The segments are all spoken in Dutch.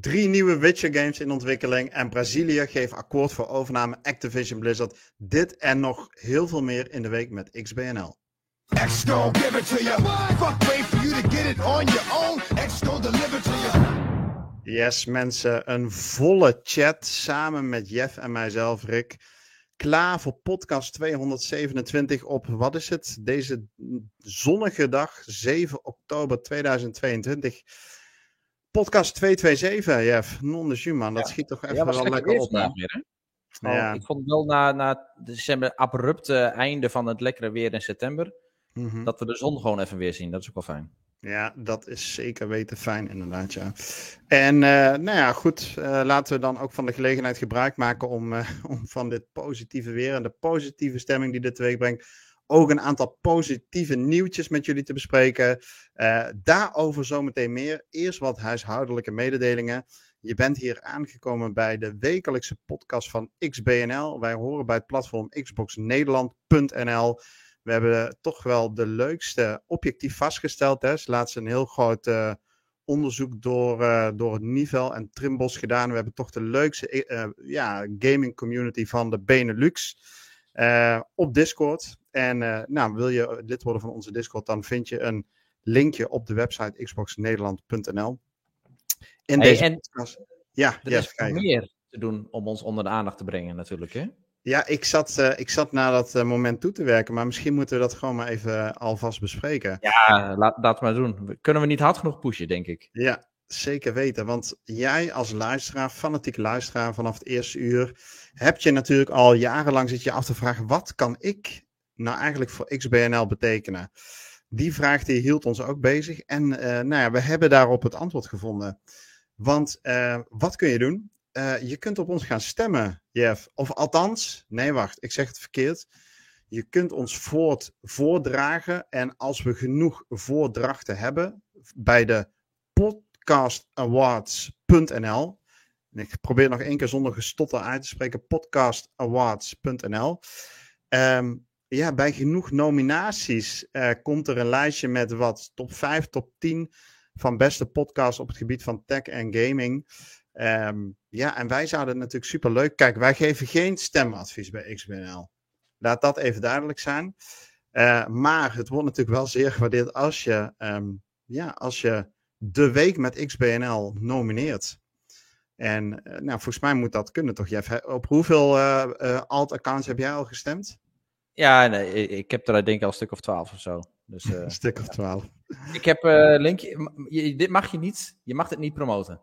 Drie nieuwe Witcher games in ontwikkeling. En Brazilië geeft akkoord voor overname Activision Blizzard. Dit en nog heel veel meer in de week met XBNL. X give it to you. Fuck wait for you to get it on your own. X deliver to you. Yes, mensen. Een volle chat samen met Jeff en mijzelf, Rick. Klaar voor podcast 227 op, wat is het? Deze zonnige dag, 7 oktober 2022. Podcast 227, Jeff. Non de man. Dat schiet toch even ja, wel lekker op. Weer, hè? ja. Ik vond wel na, na de abrupte einde van het lekkere weer in september Mhm. Dat we de zon gewoon even weer zien. Dat is ook wel fijn. Ja, dat is zeker weten fijn, inderdaad. Ja. En uh, nou ja, goed. Uh, laten we dan ook van de gelegenheid gebruik maken om, uh, om van dit positieve weer en de positieve stemming die dit teweeg brengt. Ook een aantal positieve nieuwtjes met jullie te bespreken. daarover zometeen meer. Eerst wat huishoudelijke mededelingen. Je bent hier aangekomen bij de wekelijkse podcast van XBNL. Wij horen bij het platform xboxnederland.nl. We hebben toch wel de leukste objectief vastgesteld. Hè. Laatst een heel groot uh, onderzoek door, uh, door Nivel en Trimbos gedaan. We hebben toch de leukste ja, gaming community van de Benelux op Discord. En nou, wil je lid worden van onze Discord, dan vind je een linkje op de website xboxnederland.nl. In hey, deze en podcast. Ja, er is meer te doen om ons onder de aandacht te brengen natuurlijk, hè? Ja, ik zat, uh, ik zat naar dat uh, moment toe te werken, maar misschien moeten we dat gewoon maar even uh, alvast bespreken. Ja, laat dat maar doen. Kunnen we niet hard genoeg pushen, denk ik. Ja, zeker weten. Want jij als luisteraar, fanatieke luisteraar vanaf het eerste uur, heb je natuurlijk al jarenlang zit je af te vragen, wat kan ik nou eigenlijk voor XBNL betekenen? Die vraag die hield ons ook bezig en nou ja, we hebben daarop het antwoord gevonden. Want wat kun je doen? Uh, je kunt op ons gaan stemmen, Jeff. Of althans, nee, wacht, ik zeg het verkeerd. Je kunt ons voort voordragen. En als we genoeg voordrachten hebben bij de podcastawards.nl. Ik probeer nog één keer zonder gestotter uit te spreken: podcastawards.nl. Um, ehm, ja, bij genoeg nominaties uh, komt er een lijstje met wat top 5, top 10 van beste podcasts op het gebied van tech en gaming. Um, ja, en wij zouden het natuurlijk super leuk. Kijk, wij geven geen stemadvies bij XBNL. Laat dat even duidelijk zijn. Uh, maar het wordt natuurlijk wel zeer gewaardeerd als je, um, ja, als je de week met XBNL nomineert. En uh, nou, volgens mij moet dat kunnen toch, Jeff? Op hoeveel uh, alt-accounts heb jij al gestemd? Ja, nee, ik heb er denk ik al een stuk of twaalf of zo. Dus, een stuk of twaalf. Ik heb uh, linkje. Dit mag je niet. Je mag het niet promoten.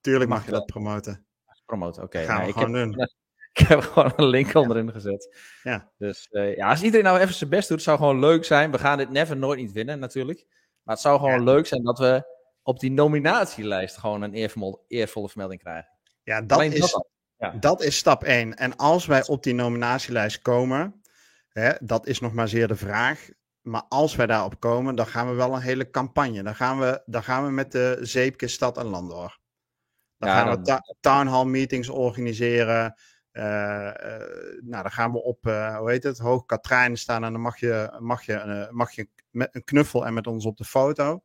Tuurlijk mag je dat promoten. Promoten, oké. Gaan we ik gewoon heb, doen. Ik heb gewoon een link onderin gezet. Ja. Dus ja, als iedereen nou even zijn best doet, zou gewoon leuk zijn. We gaan dit never nooit niet winnen, natuurlijk. Maar het zou gewoon leuk zijn dat we op die nominatielijst gewoon een eervolle, eervolle vermelding krijgen. Ja, dat is, dat, ja. dat is stap 1. En als wij op die nominatielijst komen, hè, dat is nog maar zeer de vraag. Maar als wij daarop komen, dan gaan we wel een hele campagne. Dan gaan we, dan gaan we met de zeepje stad en land door. Dan gaan we townhall town hall meetings organiseren. Uh, uh, nou, dan gaan we op, uh, hoe heet het, Hoog Katrijn staan en dan mag je, mag je, mag je met een knuffel en met ons op de foto.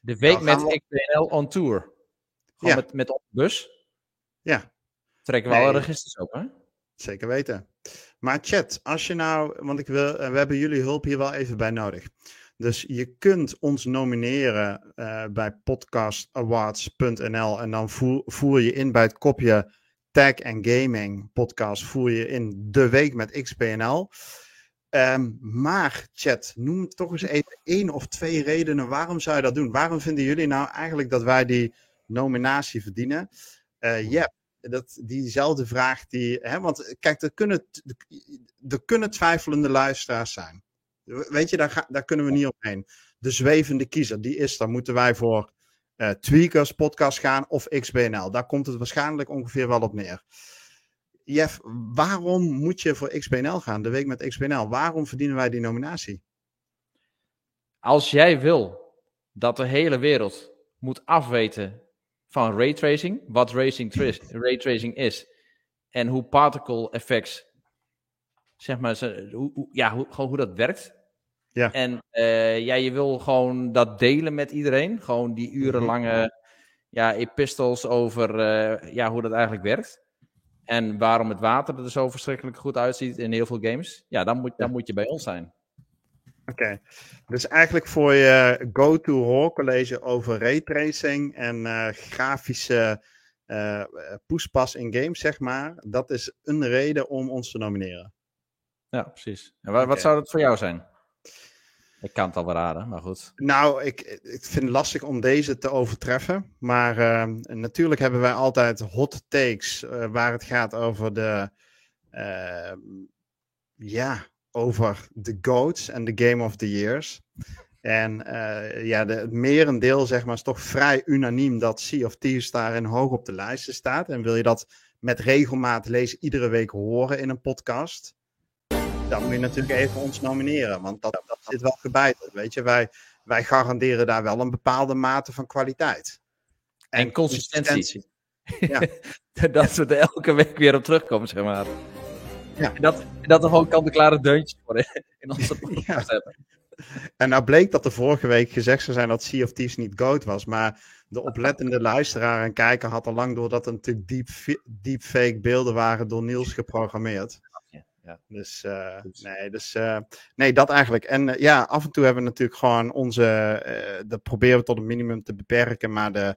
De week met we... XBNL on tour. Gewoon ja. met, met op de bus. Ja. Trekken we nee. alle registers op, hè? Zeker weten. Maar chat, als je nou, want ik wil, we hebben jullie hulp hier wel even bij nodig. Dus je kunt ons nomineren uh, bij podcastawards.nl en dan voer, voer, je in bij het kopje Tag en Gaming podcast, voer je in de week met XPNL. Ehm, maar chat, noem toch eens even één of twee redenen waarom zou je dat doen? Waarom vinden jullie nou eigenlijk dat wij die nominatie verdienen? Uh, dat, diezelfde vraag die, hè, want kijk, er kunnen, er kunnen twijfelende luisteraars zijn. Weet je, daar, daar kunnen we niet omheen. De zwevende kiezer, die is Dan Moeten wij voor uh, Tweakers podcast gaan of XBNL? Daar komt het waarschijnlijk ongeveer wel op neer. Jeff, waarom moet je voor XBNL gaan, de week met XBNL? Waarom verdienen wij die nominatie? Als jij wil dat de hele wereld moet afweten van raytracing, wat racing raytracing is en hoe particle effects, zeg maar, hoe, ja, hoe, gewoon hoe dat werkt, ja. En uh, ja, je wil gewoon dat delen met iedereen. Gewoon die mhm. urenlange ja, epistles over eh, ja, hoe dat eigenlijk werkt. En waarom het water er zo verschrikkelijk goed uitziet in heel veel games. Ja, dan moet, dan moet je bij ons zijn. Oké, dus eigenlijk voor je go-to hoorcollege over raytracing en uh, grafische uh, poespas in games, zeg maar. Dat is een reden om ons te nomineren. Ja, precies. En wat, wat zou dat voor jou zijn? Ik kan het al raden, maar goed. Nou, ik, ik vind het lastig om deze te overtreffen. Maar uh, natuurlijk hebben wij altijd hot takes uh, waar het gaat over de. Uh, ja, over de GOATs en de Game of the Years. En ja, de, het merendeel zeg maar, is toch vrij unaniem dat Sea of Thieves daarin hoog op de lijsten staat. En wil je dat met regelmaat lezen, iedere week horen in een podcast dan moet je natuurlijk even ons nomineren. Want dat, dat zit wel gebeiteld. Weet je, wij, wij garanderen daar wel een bepaalde mate van kwaliteit. En, en consistentie. Ja. dat we er elke week weer op terugkomen, zeg maar. Ja. En dat, dat er gewoon kant-en-klare deuntjes voor in onze podcast ja. En nou bleek dat er vorige week gezegd zou zijn dat Sea of Thieves niet goat was. Maar de oplettende luisteraar en kijker had al lang door dat er natuurlijk deep, deepfake beelden waren door Niels geprogrammeerd ja. Dus, uh, nee, dus uh, nee, dat eigenlijk. En uh, ja, af en toe hebben we natuurlijk gewoon onze, dat proberen we tot een minimum te beperken, maar de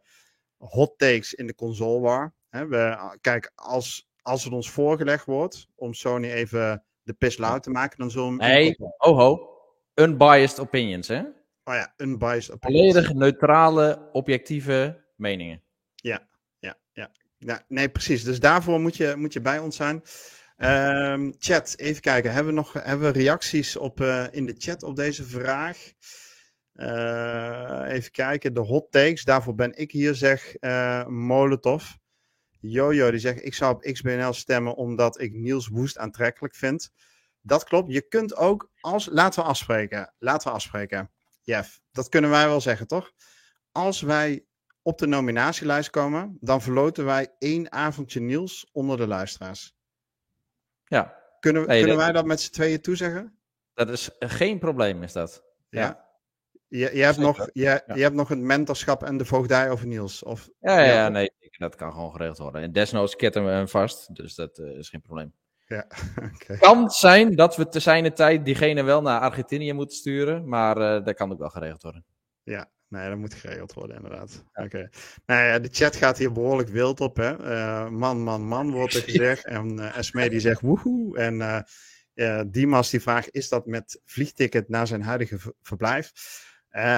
hot takes in de console war. Hè, we, kijk, als, als het ons voorgelegd wordt om Sony even de pis luid te maken, dan zullen we Nee, oh ho, unbiased opinions, hè? Oh ja, unbiased opinions. Volledig neutrale, objectieve meningen. Ja, ja, ja. ja nee, precies. Dus daarvoor moet je, moet je bij ons zijn. Um, chat, even kijken. Hebben we nog hebben we reacties op, uh, in de chat op deze vraag? Uh, even kijken. De hot takes. Daarvoor ben ik hier, zeg uh, Molotov. Jojo, die zegt: Ik zou op XBNL stemmen omdat ik Niels Woest aantrekkelijk vind. Dat klopt. Je kunt ook als. Laten we afspreken. Laten we afspreken. Jeff, dat kunnen wij wel zeggen, toch? Als wij op de nominatielijst komen, dan verloten wij één avondje Niels onder de luisteraars. Ja. Kunnen, kunnen wij dat met z'n tweeën toezeggen? Dat is geen probleem, is dat. Ja. ja. Je, je, hebt nog, je, je hebt nog het mentorschap en de voogdij over Niels. Of, ja, ja, ja, nee, dat kan gewoon geregeld worden. En desnoods kitten we hem vast, dus dat uh, is geen probleem. Ja, okay. Kan zijn dat we te zijn tijd diegene wel naar Argentinië moeten sturen, maar uh, dat kan ook wel geregeld worden. Ja, Nee, dat moet geregeld worden, inderdaad. Oké. Nou ja, de chat gaat hier behoorlijk wild op, hè. Uh, man, man, man, wordt er gezegd. en uh, Esme die zegt woehoe. En uh, Dimas die vraagt, is dat met vliegticket naar zijn huidige verblijf?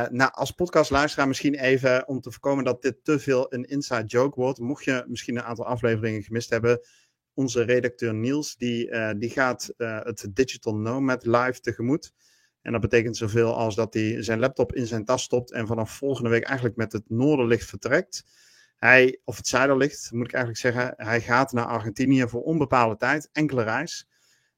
nou, als podcastluisteraar misschien even, om te voorkomen dat dit te veel een inside joke wordt. Mocht je misschien een aantal afleveringen gemist hebben, onze redacteur Niels, die, die gaat het Digital Nomad live tegemoet. En dat betekent zoveel als dat hij zijn laptop in zijn tas stopt en vanaf volgende week eigenlijk met het noorderlicht vertrekt. Hij, of het zuiderlicht moet ik eigenlijk zeggen, hij gaat naar Argentinië voor onbepaalde tijd, enkele reis.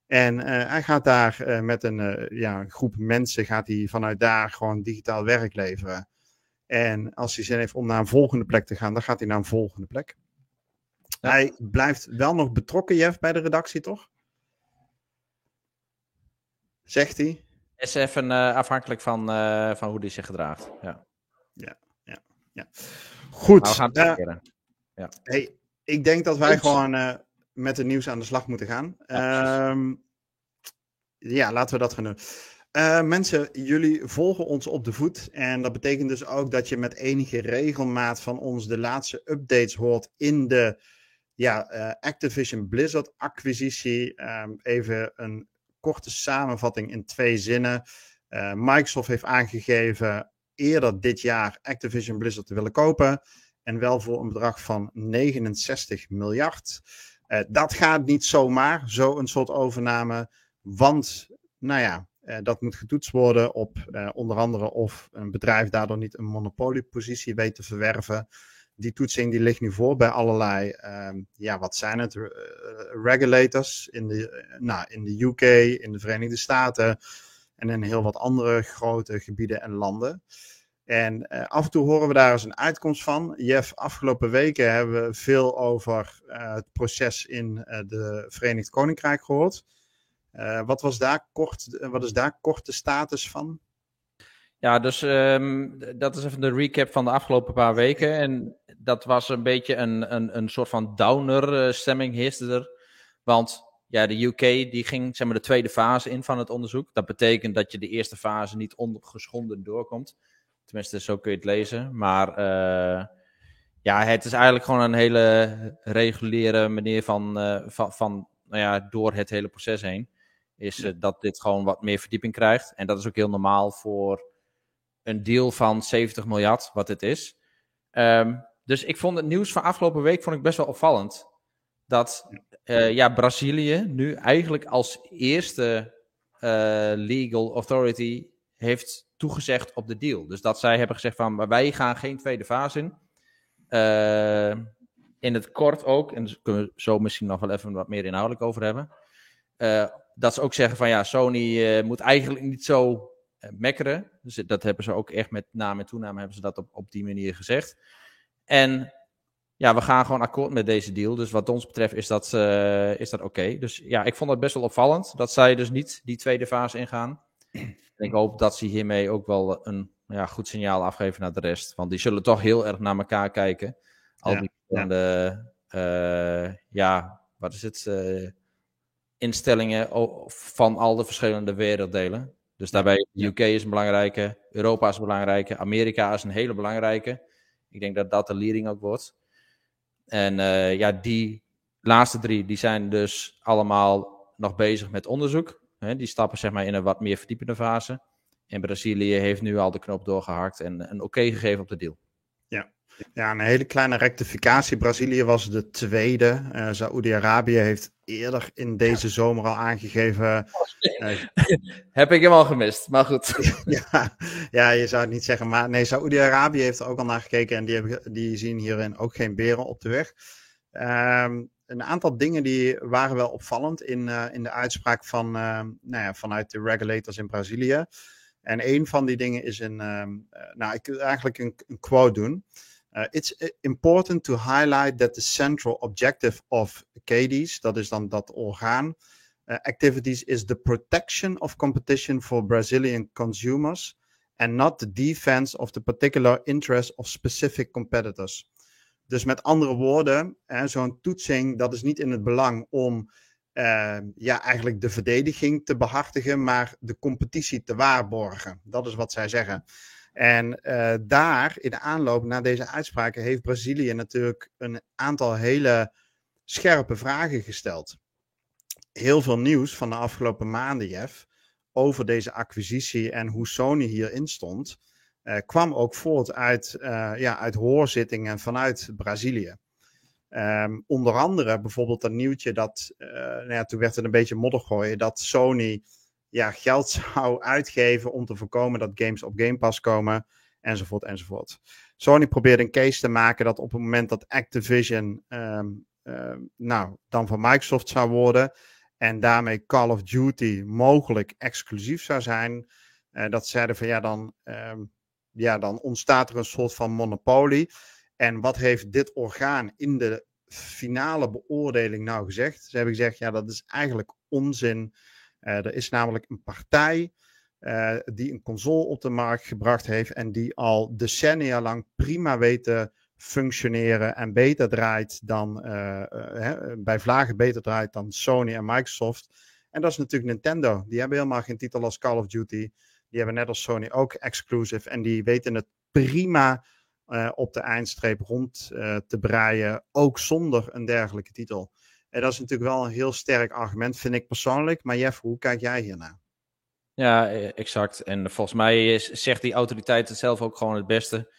En uh, hij gaat daar uh, met een uh, ja, groep mensen, gaat hij vanuit daar gewoon digitaal werk leveren. En als hij zin heeft om naar een volgende plek te gaan, dan gaat hij naar een volgende plek. Ja. Hij blijft wel nog betrokken, Jeff, bij de redactie, toch? Zegt hij is even uh, afhankelijk van, uh, van hoe die zich gedraagt. Ja, ja, ja. ja. Goed. Maar we gaan het uh, ja. hey, ik denk dat wij Goed. gewoon met het nieuws aan de slag moeten gaan. Ja, um, ja laten we dat gaan doen. Uh, mensen, jullie volgen ons op de voet. En dat betekent dus ook dat je met enige regelmaat van ons de laatste updates hoort in de ja, uh, Activision Blizzard acquisitie. Um, even een korte samenvatting in twee zinnen. Uh, Microsoft heeft aangegeven eerder dit jaar Activision Blizzard te willen kopen. En wel voor een bedrag van 69 miljard. Uh, dat gaat niet zomaar, zo'n soort overname. Want, nou ja, uh, dat moet getoetst worden op onder andere of een bedrijf daardoor niet een monopoliepositie weet te verwerven die toetsing die ligt nu voor bij allerlei, um, ja, wat zijn het, uh, regulators in de, nou, in de UK, in de Verenigde Staten en in heel wat andere grote gebieden en landen. En uh, af en toe horen we daar eens een uitkomst van. Jeff, afgelopen weken hebben we veel over het proces in de Verenigd Koninkrijk gehoord. wat, was daar kort, wat is daar kort de status van? Ja, dus um, dat is even de recap van de afgelopen paar weken. En dat was een beetje een, een, een soort van downer uh, stemming heerste er. Want ja, de UK die ging zeg maar, de tweede fase in van het onderzoek. Dat betekent dat je de eerste fase niet ongeschonden doorkomt. Tenminste, zo kun je het lezen. Maar uh, ja, het is eigenlijk gewoon een hele reguliere manier van, uh, van, van nou ja, door het hele proces heen. Is uh, dat dit gewoon wat meer verdieping krijgt. En dat is ook heel normaal voor een deal van 70 miljard, wat het is. Um, dus ik vond het nieuws van afgelopen week vond ik best wel opvallend. Dat uh, ja, Brazilië nu eigenlijk als eerste uh, legal authority heeft toegezegd op de deal. Dus dat zij hebben gezegd van wij gaan geen tweede fase in. Uh, in het kort ook, en daar kunnen we zo misschien nog wel even wat meer inhoudelijk over hebben. dat ze ook zeggen van ja, Sony moet eigenlijk niet zo mekkeren. Dus dat hebben ze ook echt met naam en toename hebben ze dat op, op die manier gezegd. En ja, we gaan gewoon akkoord met deze deal. Dus wat ons betreft is dat, uh, is dat oké. Dus ja, ik vond het best wel opvallend dat zij dus niet die tweede fase ingaan. En ik hoop dat ze hiermee ook wel een ja, goed signaal afgeven naar de rest. Want die zullen toch heel erg naar elkaar kijken. Al ja, die verschillende, ja. Uh, ja, wat is het? Uh, instellingen van al de verschillende werelddelen. Dus daarbij, de UK is een belangrijke, Europa is een belangrijke, Amerika is een hele belangrijke. Ik denk dat dat de leading ook wordt. En uh, ja, die laatste drie, die zijn dus allemaal nog bezig met onderzoek. Hè, die stappen zeg maar in een wat meer verdiepende fase. En Brazilië heeft nu al de knop doorgehakt en een oké gegeven op de deal. Ja. Ja, een hele kleine rectificatie. Brazilië was de tweede. Uh, Saoedi-Arabië heeft eerder in deze zomer al aangegeven. Uh, Heb ik hem al gemist, maar goed. ja, ja, je zou het niet zeggen. Maar nee, Saoedi-Arabië heeft er ook al naar gekeken en die, hebben, die zien hierin ook geen beren op de weg. Um, een aantal dingen die waren wel opvallend in, uh, in de uitspraak van, uh, nou ja, vanuit de regulators in Brazilië. En een van die dingen is een, um, nou, ik wil eigenlijk een, een quote doen. Uh, it's important to highlight that the central objective of CADIS, dat is dan dat orgaan, uh, activities is the protection of competition for Brazilian consumers and not the defense of the particular interest of specific competitors. Dus met andere woorden, zo'n toetsing, dat is niet in het belang om uh, ja, eigenlijk de verdediging te behartigen, maar de competitie te waarborgen. Dat is wat zij zeggen. En uh, daar, in de aanloop naar deze uitspraken, heeft Brazilië natuurlijk een aantal hele scherpe vragen gesteld. Heel veel nieuws van de afgelopen maanden, Jeff, over deze acquisitie en hoe Sony hierin stond, uh, kwam ook voort uit, uh, ja, uit hoorzittingen vanuit Brazilië. Um, onder andere bijvoorbeeld dat nieuwtje dat, nou ja, toen werd het een beetje modder gooien, dat Sony ja, geld zou uitgeven om te voorkomen dat games op Game Pass komen, enzovoort, enzovoort. Sony probeerde een case te maken dat op het moment dat Activision, um, um, nou, dan van Microsoft zou worden en daarmee Call of Duty mogelijk exclusief zou zijn, uh, dat zeiden van ja, dan, um, ja, dan ontstaat er een soort van monopolie. En wat heeft dit orgaan in de finale beoordeling nou gezegd? Ze hebben gezegd, ja, dat is eigenlijk onzin. Uh, er is namelijk een partij uh, die een console op de markt gebracht heeft en die al decennia lang prima weet te functioneren en beter draait dan, uh, bij vlagen beter draait dan Sony en Microsoft. En dat is natuurlijk Nintendo. Die hebben helemaal geen titel als Call of Duty. Die hebben net als Sony ook exclusive en die weten het prima op de eindstreep rond te breien, ook zonder een dergelijke titel. En dat is natuurlijk wel een heel sterk argument, vind ik persoonlijk. Maar Jeff, hoe kijk jij hiernaar? Ja, e, exact. En volgens mij is, zegt die autoriteit het zelf ook gewoon het beste.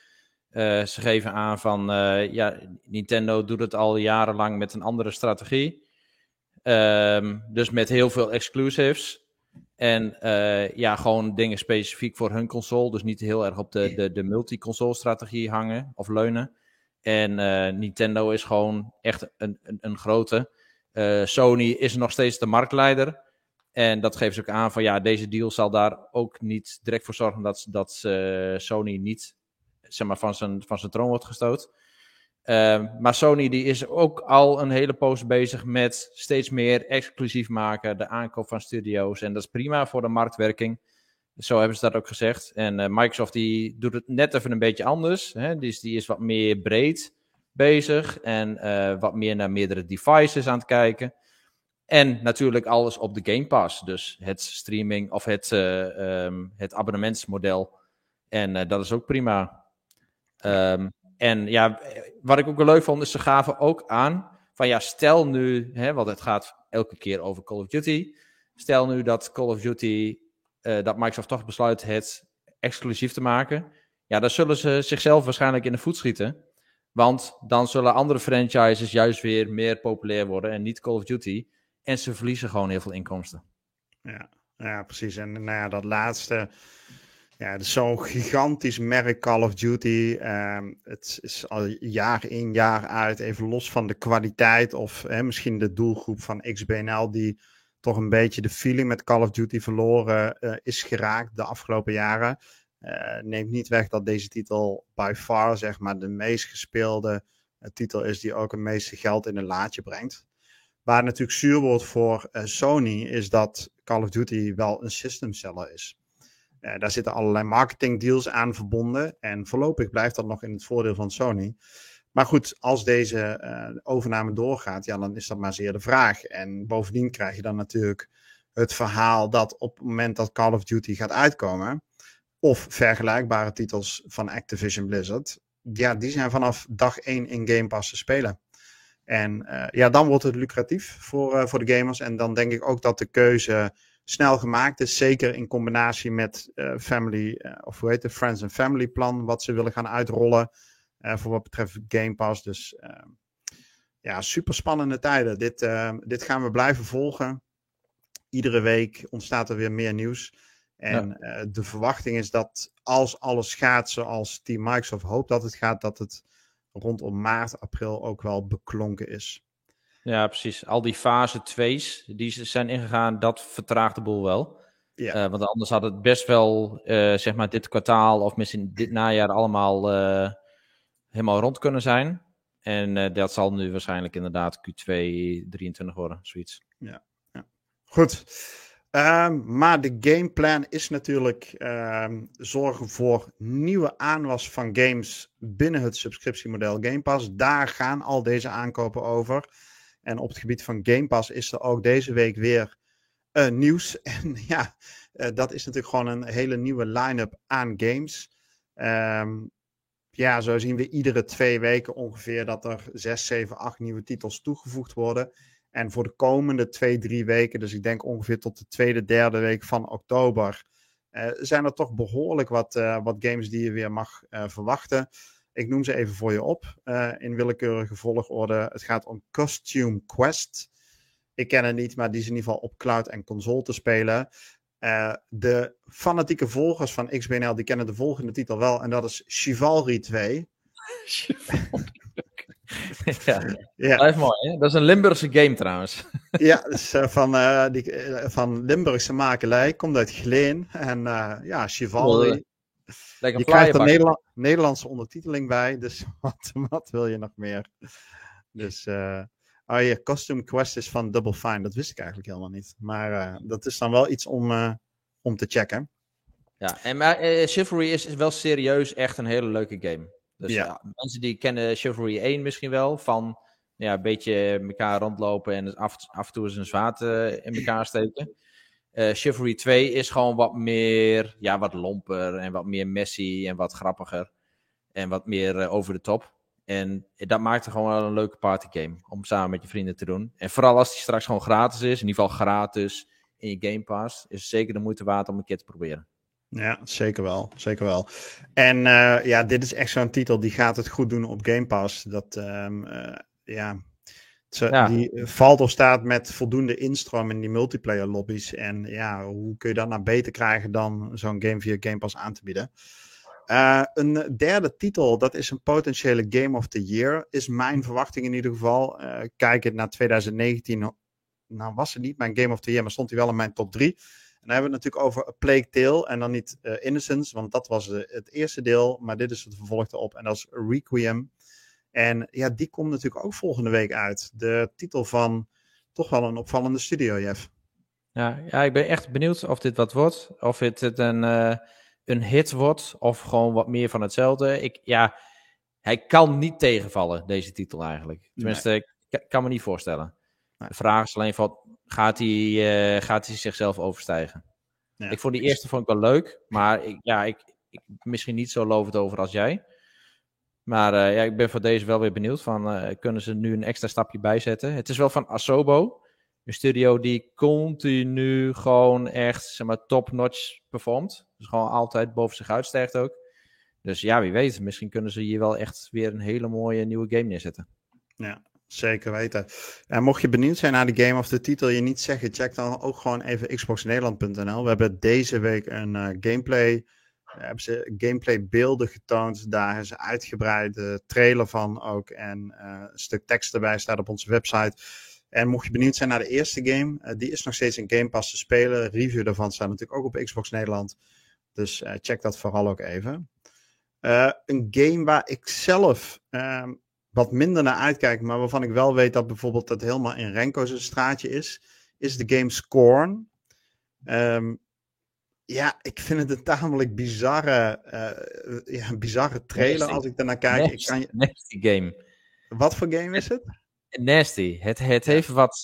Uh, ze geven aan van, uh, ja, Nintendo doet het al jarenlang met een andere strategie. Um, dus met heel veel exclusives. En uh, ja, gewoon dingen specifiek voor hun console. Dus niet heel erg op de, de, de multi-console strategie hangen of leunen. En Nintendo is gewoon echt een, een, een grote. Uh, Sony is nog steeds de marktleider. En dat geeft ze ook aan van ja, deze deal zal daar ook niet direct voor zorgen dat, dat uh, Sony niet zeg maar, van, zijn, van zijn troon wordt gestoot. Uh, maar Sony die is ook al een hele poos bezig met steeds meer exclusief maken, de aankoop van studio's. En dat is prima voor de marktwerking. Zo hebben ze dat ook gezegd. En uh, Microsoft die doet het net even een beetje anders. Hè? Dus die is wat meer breed bezig en wat meer naar meerdere devices aan het kijken. En natuurlijk alles op de Game Pass. Dus het streaming of het, um, het abonnementsmodel. En dat is ook prima. Um, en ja, wat ik ook wel leuk vond, is ze gaven ook aan van ja, stel nu, hè, want het gaat elke keer over Call of Duty. Stel nu dat Call of Duty, dat Microsoft toch besluit het exclusief te maken. Ja, dan zullen ze zichzelf waarschijnlijk in de voet schieten. Want dan zullen andere franchises juist weer meer populair worden en niet Call of Duty. En ze verliezen gewoon heel veel inkomsten. Ja, ja precies. En nou ja, dat laatste ja, zo'n gigantisch merk Call of Duty. Ehm, het is al jaar in jaar uit, even los van de kwaliteit of hè, misschien de doelgroep van XBNL die toch een beetje de feeling met Call of Duty verloren uh, is geraakt de afgelopen jaren. Uh, neemt niet weg dat deze titel by far zeg maar de meest gespeelde uh, titel is die ook het meeste geld in een laadje brengt. Waar natuurlijk zuur wordt voor Sony is dat Call of Duty wel een system seller is. Daar zitten allerlei marketing deals aan verbonden. En voorlopig blijft dat nog in het voordeel van Sony. Maar goed, als deze overname doorgaat, ja, dan is dat maar zeer de vraag. En bovendien krijg je dan natuurlijk het verhaal dat op het moment dat Call of Duty gaat uitkomen, of vergelijkbare titels van Activision Blizzard, ja, die zijn vanaf dag 1 in Game Pass te spelen. En uh, ja, dan wordt het lucratief voor, voor de gamers. En dan denk ik ook dat de keuze snel gemaakt is. Zeker in combinatie met uh, family, of hoe heet het, Friends and Family plan, wat ze willen gaan uitrollen voor wat betreft Game Pass. Dus ehm, ja, super spannende tijden. Dit, ehm, dit gaan we blijven volgen. Iedere week ontstaat er weer meer nieuws. En ja. de verwachting is dat als alles gaat zoals Team Microsoft hoopt dat het gaat, dat het rondom maart, april ook wel beklonken is. Ja, precies. Al die fase 2's die ze zijn ingegaan, dat vertraagt de boel wel. Ja. Uh, want anders had het best wel, uh, zeg maar, dit kwartaal of misschien dit najaar allemaal helemaal rond kunnen zijn. En dat zal nu waarschijnlijk inderdaad Q2 23 worden, zoiets. Ja, ja. goed. Um, maar de gameplan is natuurlijk um, zorgen voor nieuwe aanwas van games binnen het subscriptiemodel Game Pass. Daar gaan al deze aankopen over. En op het gebied van Game Pass is er ook deze week weer uh, nieuws. En ja, uh, dat is natuurlijk gewoon een hele nieuwe line-up aan games. Um, ja, zo zien we iedere twee weken ongeveer dat er zes, zeven, acht nieuwe titels toegevoegd worden. En voor de komende twee, drie weken, dus ik denk ongeveer tot de tweede, derde week van oktober, uh, zijn er toch behoorlijk wat, wat games die je weer mag verwachten. Ik noem ze even voor je op in willekeurige volgorde. Het gaat om Costume Quest. Ik ken het niet, maar die is in ieder geval op cloud en console te spelen. De fanatieke volgers van XBNL die kennen de volgende titel wel en dat is Chivalry 2. ja, ja. Blijf mooi, hè? Dat is een Limburgse game trouwens. ja, dus, uh, van, uh, die, uh, van Limburgse makelij, komt uit Gleen. En ja, Chivalry. Lekker je krijgt Nederland, Nederlandse ondertiteling bij, dus wat, wat wil je nog meer? Dus, oh ja, Costume Quest is van Double Fine, dat wist ik eigenlijk helemaal niet. Maar dat is dan wel iets om, om te checken. Ja, en maar Chivalry is, is, wel serieus echt een hele leuke game. Dus ja. mensen die kennen Chivalry 1 misschien wel, van ja, een beetje elkaar rondlopen en af, af en toe eens een zwaard in elkaar steken. Uh, Chivalry 2 is gewoon wat meer, ja, wat lomper en wat meer messy en wat grappiger. En wat meer uh, over de top. En dat maakt er gewoon wel een leuke partygame om samen met je vrienden te doen. En vooral als die straks gewoon gratis is, in ieder geval gratis in je Game Pass, is het zeker de moeite waard om een keer te proberen. Ja, zeker wel. Zeker wel. En uh, ja, dit is echt zo'n titel die gaat het goed doen op Game Pass. Dat, um, ja, ja. Die eh, valt of staat met voldoende instroom in die multiplayer lobby's. En ja, hoe kun je dat nou beter krijgen dan zo'n game via Game Pass aan te bieden? Uh, een derde titel, dat is een potentiële Game of the Year, is mijn verwachting in ieder geval. Uh, kijkend naar 2019, nou was het niet mijn Game of the Year, maar stond hij wel in mijn top 3. En dan hebben we het natuurlijk over A Plague Tale en dan niet uh, Innocence, want dat was het eerste deel, maar dit is het vervolg erop en dat is Requiem. En ja, die komt natuurlijk ook volgende week uit. De titel van toch wel een opvallende studio, Jeff. Ja, ja ik ben echt benieuwd of dit wat wordt. Of het een, uh, een hit wordt of gewoon wat meer van hetzelfde. Ik, ja, hij kan niet tegenvallen, deze titel eigenlijk. Tenminste, ik kan me niet voorstellen. De vraag is alleen van, gaat hij, gaat hij zichzelf overstijgen? Ja. Ik vond die eerste vond ik wel leuk, maar ik, ja, ik, ik misschien niet zo lovend over als jij. Maar ja, ik ben voor deze wel weer benieuwd van, kunnen ze nu een extra stapje bijzetten? Het is wel van Asobo, een studio die continu gewoon echt, zeg maar, top-notch performt. Dus gewoon altijd boven zich uitstijgt ook. Dus ja, wie weet, misschien kunnen ze hier wel echt weer een hele mooie nieuwe game neerzetten. Ja, zeker weten. En mocht je benieuwd zijn naar de game of de titel je niet zeggen, check dan ook gewoon even xboxnederland.nl. We hebben deze week een uh, gameplay, hebben ze gameplay beelden getoond. Daar is een uitgebreide trailer van ook en uh, een stuk tekst erbij staat op onze website. En mocht je benieuwd zijn naar de eerste game, die is nog steeds in Game Pass te spelen. Review daarvan staat natuurlijk ook op Xbox Nederland. Dus check dat vooral ook even. Een game waar ik zelf uh, wat minder naar uitkijk, maar waarvan ik wel weet dat bijvoorbeeld dat helemaal in Renko's straatje is, is de game Scorn. Um, ja, ik vind het een tamelijk bizarre, uh, ja, bizarre trailer nasty. als ik daarnaar kijk. Nasty, ik kan je... nasty game. Wat voor game is het? Nasty. Het, het heeft wat,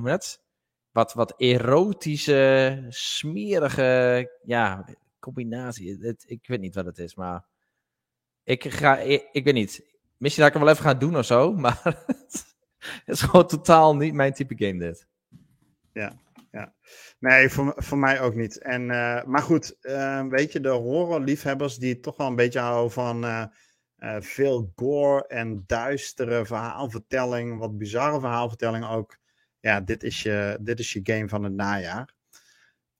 moet het? Wat, wat erotische, smerige, ja, combinatie. Het, ik weet niet wat het is, maar ik ga, ik, ik weet niet. Misschien dat ik hem wel even gaan doen of zo, maar het is gewoon totaal niet mijn type game dit. Ja, ja. Nee, voor, voor mij ook niet. En, uh, maar goed, uh, weet je, de horrorliefhebbers die toch wel een beetje houden van uh, veel gore en duistere verhaalvertelling, wat bizarre verhaalvertelling ook. Ja, dit is je, dit is je game van het najaar.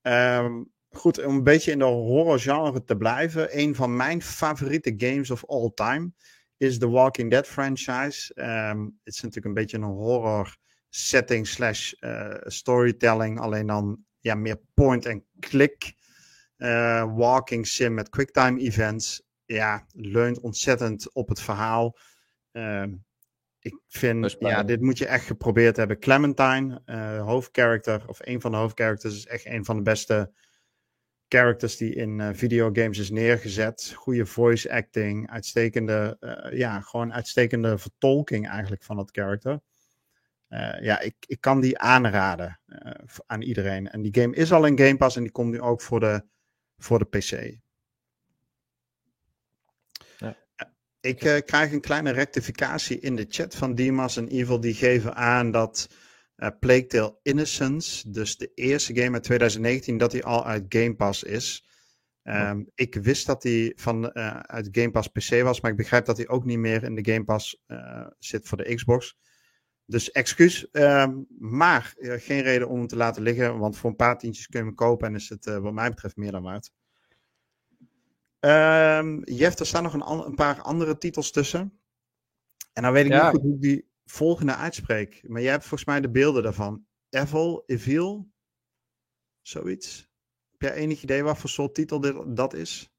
Um, goed, om een beetje in de horrorgenre te blijven. Een van mijn favoriete games of all time is de Walking Dead franchise. Um, het is natuurlijk een beetje een horror setting slash uh, storytelling. Alleen dan ja, meer point and click. Uh, walking sim met quicktime events. Ja, leunt ontzettend op het verhaal. Uh, ik vind, ja, dit moet je echt geprobeerd hebben. Clementine, uh, hoofdcharacter, of een van de hoofdcharacters, is echt een van de beste characters die in uh, videogames is neergezet. Goede voice acting, uitstekende, uh, ja, gewoon uitstekende vertolking eigenlijk van dat character. Uh, ja, ik, ik kan die aanraden aan iedereen. En die game is al in Game Pass en die komt nu ook voor de, voor de PC. Ja. Ik krijg een kleine rectificatie in de chat van Dimas en Evil. Die geven aan dat uh, Plague Tale Innocence, dus de eerste game uit 2019, dat die al uit Game Pass is. Um, Ik wist dat die van, uh, uit Game Pass PC was, maar ik begrijp dat hij ook niet meer in de Game Pass uh, zit voor de Xbox. Dus excuus, um, maar geen reden om hem te laten liggen, want voor een paar tientjes kun je hem kopen en is het wat mij betreft meer dan waard. Um, Jeff, er staan nog een, een, paar andere titels tussen. En dan weet ik ja. niet goed hoe die volgende uitspreek. Maar jij hebt volgens mij de beelden daarvan. Evil, Evil, zoiets. Heb jij enig idee wat voor soort titel dit, dat is?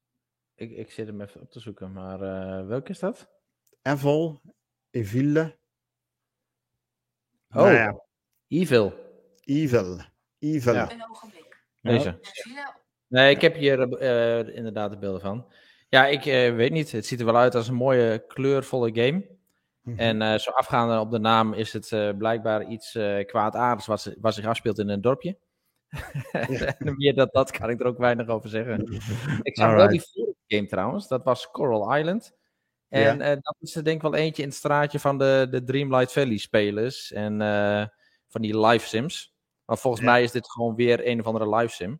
Ik, ik zit hem even op te zoeken, maar uh, welke is dat? Evil, Evile. Oh, nou ja. Evil. Evil. Evil. Ja. Een ogenblik. Deze. Nee, ik heb hier uh, inderdaad de beelden van. Ja, ik uh, weet niet. Het ziet er wel uit als een mooie, kleurvolle game. Mhm. En uh, zo afgaande op de naam is het uh, blijkbaar iets uh, kwaadaardigs wat, wat, zich afspeelt in een dorpje. Ja. en meer dat, dat kan ik er ook weinig over zeggen. ik zag wel die vorige game trouwens, dat was Coral Island. En ja. dat is er denk ik wel eentje in het straatje van de, de Dreamlight Valley spelers. En van die live sims. Maar volgens ja. mij is dit gewoon weer een of andere live sim.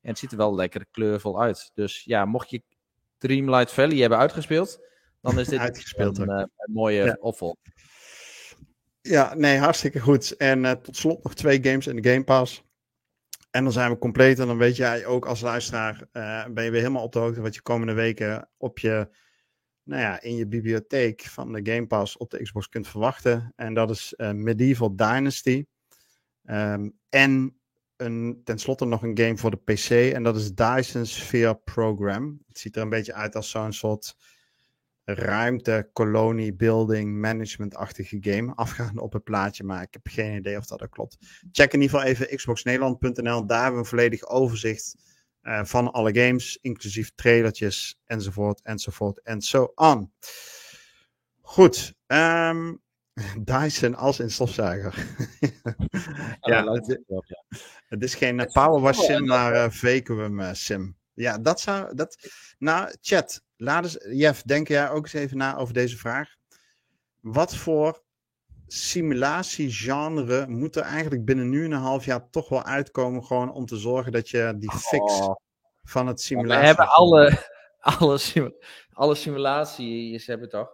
En het ziet er wel lekker kleurvol uit. Dus ja, mocht je Dreamlight Valley hebben uitgespeeld dan is dit Uitgespeeld een, uh, een mooie ja. offel. Ja, nee, hartstikke goed. En uh, tot slot nog twee games in de Game Pass. En dan zijn we compleet. En dan weet jij ook als luisteraar, uh, ben je weer helemaal op de hoogte wat je komende weken op je, nou ja, in je bibliotheek van de Game Pass op de Xbox kunt verwachten. En dat is Medieval Dynasty. Um, en een, tenslotte nog een game voor de PC. En dat is Dyson Sphere Program. Het ziet er een beetje uit als zo'n soort ruimte, kolonie, building, management-achtige game. Afgaande op het plaatje, maar ik heb geen idee of dat, klopt. Check in ieder geval even xboxnederland.nl. Daar hebben we een volledig overzicht uh, van alle games, inclusief trailertjes, enzovoort, enzovoort, en zo on. Goed. ehm, Dyson als in stofzuiger. ja, het, is geen eh, powerwash sim, maar eh, vacuum eh, sim. Ja, dat zou. Dat, nou, chat. Laat eens, Jeff, denk jij ook eens even na over deze vraag. Wat voor simulatiegenre moet er eigenlijk binnen nu en een half jaar toch wel uitkomen? Gewoon om te zorgen dat je die fix Oh, van het we simulatie. hebben alle, alle, simu- alle simulaties hebben toch.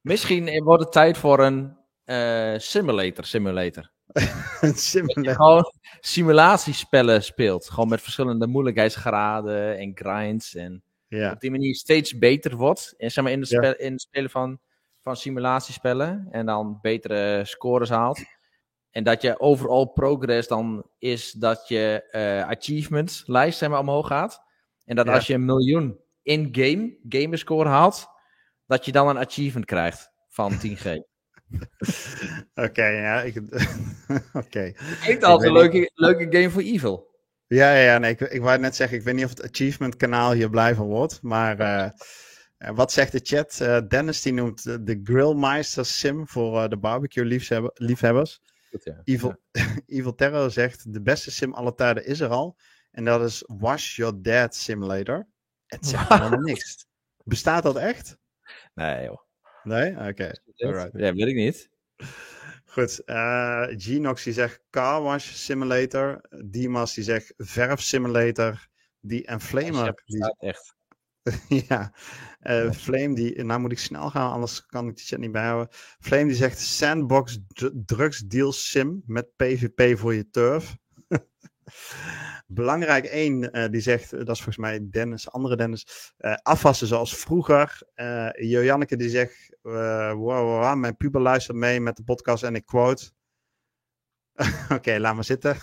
Misschien wordt het tijd voor een eh, simulator simulator. gewoon simulatiespellen speelt. Gewoon met verschillende moeilijkheidsgraden en grinds. En Ja, op die manier steeds beter wordt. En zeg maar in, de Ja. spel, in het spelen van, van simulatiespellen. En dan betere scores haalt. En dat je overall progress dan is dat je eh achievements lijst zeg maar, omhoog gaat. En dat Ja. als je een miljoen in-game gamerscore haalt, dat je dan een achievement krijgt van 10G. oké. ja, ik, oké. Klinkt als een leuke, leuke game voor Evil. Ja, ja, ja, nee, ik, ik wou net zeggen, ik weet niet of het achievement kanaal hier blij van wordt, maar eh, eh, wat zegt de chat? Eh, Dennis die noemt de Grillmeister sim voor de barbecue liefhebber, liefhebbers. Goed, ja. Evil, Evil Terror zegt, de beste sim aller tijden is er al. En dat is Wash Your Dad Simulator. Het zegt helemaal niks. Bestaat dat echt? Nee, joh. Nee? Oké. Alright. Ja, weet ik niet. Goed. eh Genox die zegt Car Wash Simulator. Dimas die zegt Verf Simulator. Die en Flamer. Ja, Die, echt. ja. Eh, Flame die... Nou moet ik snel gaan, anders kan ik de chat niet bijhouden. Flame die zegt Sandbox dr- Drugs Deal Sim met PvP voor je turf. Belangrijk één, eh, die zegt, eh, dat is volgens mij Dennis, andere Dennis, eh, afwassen zoals vroeger. Jojanneke die zegt, wow, wow, wow, mijn puber luistert mee met de podcast en ik quote. Oké, laat maar zitten.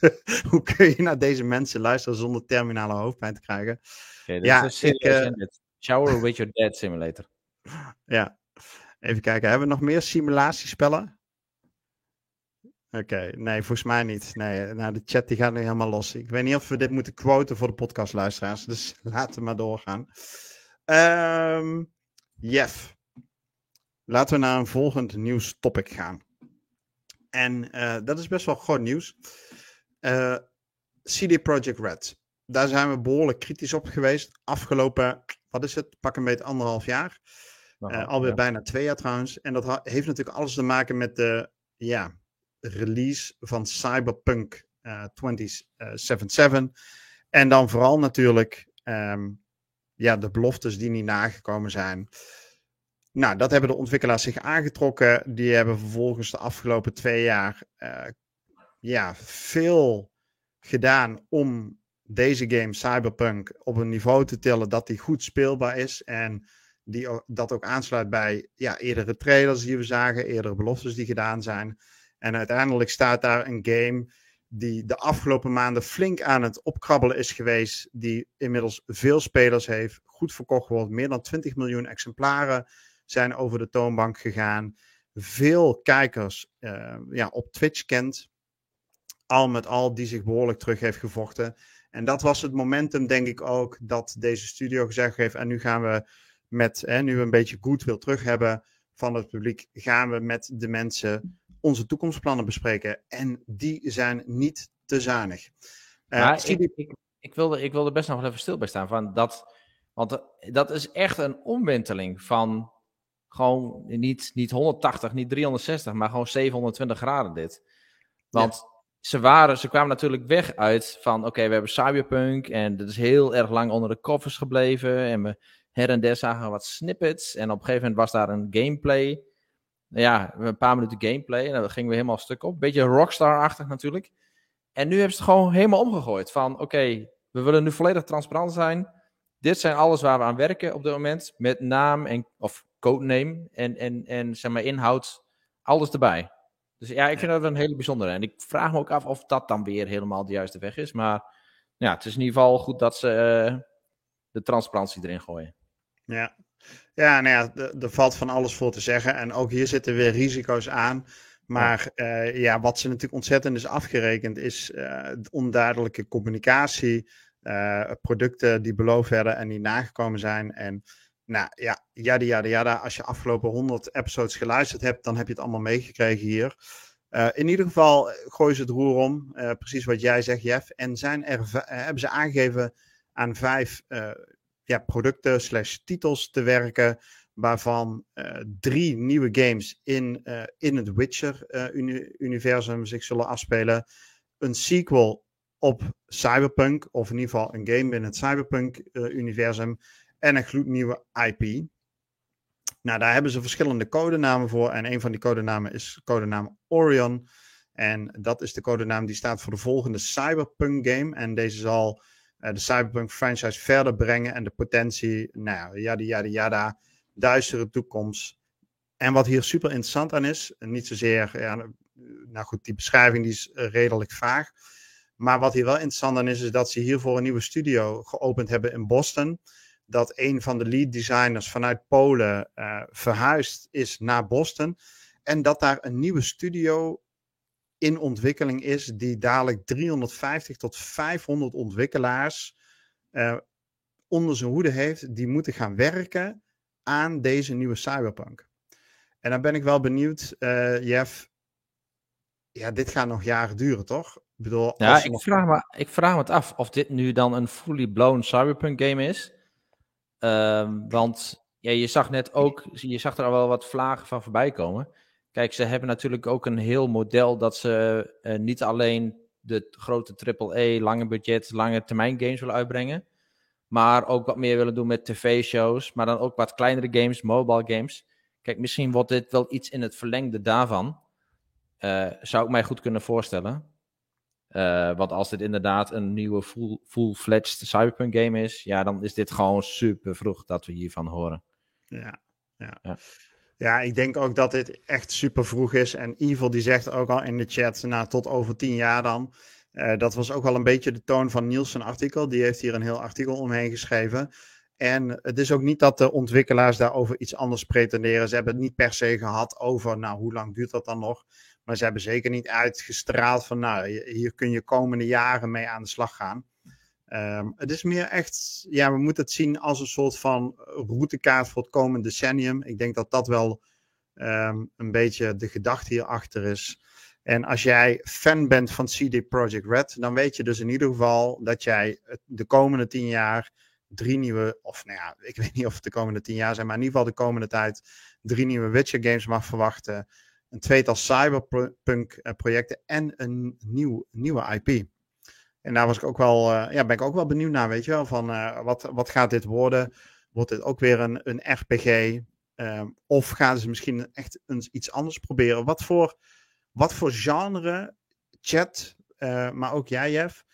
Hoe kun je naar deze mensen luisteren zonder terminale hoofdpijn te krijgen? Dit Ja, is ik. Shower with your dad simulator. Ja, even kijken. Hebben we nog meer simulatiespellen? Oké, nee, volgens mij niet. Nee, nou, de chat die gaat nu helemaal los. Ik weet niet of we dit moeten quoten voor de podcastluisteraars, dus laten we maar doorgaan. Ehm Jeff, laten we naar een volgend nieuwstopic gaan. En eh, dat is best wel groot nieuws. Eh, CD Projekt Red. Daar zijn we behoorlijk kritisch op geweest. Afgelopen, wat is het, pak een beetje anderhalf jaar. Nou, Eh, alweer ja. bijna twee jaar trouwens. En dat heeft natuurlijk alles te maken met de ja, release van Cyberpunk eh 2077. En dan vooral natuurlijk ehm, ja, de beloftes die niet nagekomen zijn. Nou, dat hebben de ontwikkelaars zich aangetrokken. Die hebben vervolgens de afgelopen twee jaar eh, ja, veel gedaan om deze game Cyberpunk op een niveau te tillen dat die goed speelbaar is. En die dat ook aansluit bij ja, eerdere trailers die we zagen, eerdere beloftes die gedaan zijn. En uiteindelijk staat daar een game die de afgelopen maanden flink aan het opkrabbelen is geweest, die inmiddels veel spelers heeft, goed verkocht wordt, meer dan 20 miljoen exemplaren zijn over de toonbank gegaan, veel kijkers eh, ja, op Twitch kent, al met al die zich behoorlijk terug heeft gevochten. En dat was het momentum, denk ik ook, dat deze studio gezegd heeft, en nu gaan we met, hè, nu we een beetje goodwill terug hebben van het publiek, gaan we met de mensen onze toekomstplannen bespreken. En die zijn niet te zuinig. Eh, ik, ik, ik, wilde, ik wilde best nog wel even stil bij staan. Van dat, want eh, dat is echt een omwenteling van gewoon niet, niet 180, niet 360, maar gewoon 720 graden dit. Want ze, waren, ze kwamen natuurlijk weg uit van oké, we hebben Cyberpunk en dat is heel erg lang onder de koffers gebleven. En we her en der zagen wat snippets. En op een gegeven moment was daar een gameplay. Ja, een paar minuten gameplay. En dan gingen we helemaal stuk op. Beetje Rockstar-achtig natuurlijk. En nu hebben ze het gewoon helemaal omgegooid. Van oké, we willen nu volledig transparant zijn. Dit zijn alles waar we aan werken op dit moment. Met naam en, of codename en, en, en zeg maar inhoud. Alles erbij. Dus ja, ik vind dat een hele bijzondere. En ik vraag me ook af of dat dan weer helemaal de juiste weg is. Maar ja, het is in ieder geval goed dat ze eh, de transparantie erin gooien. Ja, ja nou ja, er- valt van alles voor te zeggen. En ook hier zitten weer risico's aan. Maar ja, ja wat ze natuurlijk ontzettend is afgerekend, is eh, de onduidelijke communicatie. eh, producten die beloofd werden en die nagekomen zijn. En Nou ja, jada, jada, jada. Als je afgelopen 100 episodes geluisterd hebt, dan heb je het allemaal meegekregen hier. Uh, in ieder geval gooien ze het roer om. Uh, precies wat jij zegt, Jeff. En zijn er, hebben ze aangegeven aan vijf ja, producten slash titels te werken. Waarvan drie nieuwe games in, in het Witcher-universum zich zullen afspelen. Een sequel op Cyberpunk, of in ieder geval een game in het Cyberpunk-universum. en een gloednieuwe IP. Nou, daar hebben ze verschillende codenamen voor. En een van die codenamen is codenaam Orion. En dat is de codenaam die staat voor de volgende Cyberpunk game. En deze zal de Cyberpunk franchise verder brengen. En de potentie, nou ja, yada yada yada, duistere toekomst. En wat hier super interessant aan is, niet zozeer, ja, nou goed, die beschrijving die is redelijk vaag. Maar wat hier wel interessant aan is, is dat ze hiervoor een nieuwe studio geopend hebben in Boston dat een van de lead designers vanuit Polen uh, verhuisd is naar Boston. En dat daar een nieuwe studio in ontwikkeling is, die dadelijk 350 tot 500 ontwikkelaars uh, onder zijn hoede heeft, die moeten gaan werken aan deze nieuwe Cyberpunk. En dan ben ik wel benieuwd, uh, Jeff. Ja, dit gaat nog jaren duren, toch? Ik bedoel, ja, ik, vraag me, ik vraag me het af of dit nu dan een fully blown Cyberpunk game is. Ehm, want ja, je zag net ook, je zag er al wel wat vlagen van voorbij komen. Kijk, ze hebben natuurlijk ook een heel model dat ze uh, niet alleen de grote AAA, lange budget, lange termijn games willen uitbrengen. Maar ook wat meer willen doen met tv-shows. Maar dan ook wat kleinere games, mobile games. Kijk, misschien wordt dit wel iets in het verlengde daarvan. Uh, zou ik mij goed kunnen voorstellen. Uh, want als dit inderdaad een nieuwe full, full-fledged Cyberpunk game is, ja, dan is dit gewoon super vroeg dat we hiervan horen. Ja, ja. ja. Ja ik denk ook dat dit echt super vroeg is. En Evil die zegt ook al in de chat, nou, tot over tien jaar dan. Uh, dat was ook wel een beetje de toon van Niels' artikel. Die heeft hier een heel artikel omheen geschreven. En het is ook niet dat de ontwikkelaars daarover iets anders pretenderen. Ze hebben het niet per se gehad over, nou, hoe lang duurt dat dan nog? Maar ze hebben zeker niet uitgestraald van, nou, hier kun je komende jaren mee aan de slag gaan. Um, het is meer echt, ja, we moeten het zien als een soort van routekaart voor het komende decennium. Ik denk dat dat wel um, een beetje de gedachte hierachter is. En als jij fan bent van CD Projekt Red, dan weet je dus in ieder geval dat jij de komende tien jaar drie nieuwe, of nou ja, ik weet niet of het de komende tien jaar zijn, maar in ieder geval de komende tijd drie nieuwe Witcher games mag verwachten een tweetal cyberpunk-projecten eh, en een nieuw, nieuwe IP. En daar was ik ook wel, uh, ja, ben ik ook wel benieuwd naar, weet je wel, van uh, wat, wat gaat dit worden? Wordt dit ook weer een, een RPG? Uh, of gaan ze misschien echt iets anders proberen? Wat voor, wat voor genre, chat, maar ook jij, Jeff,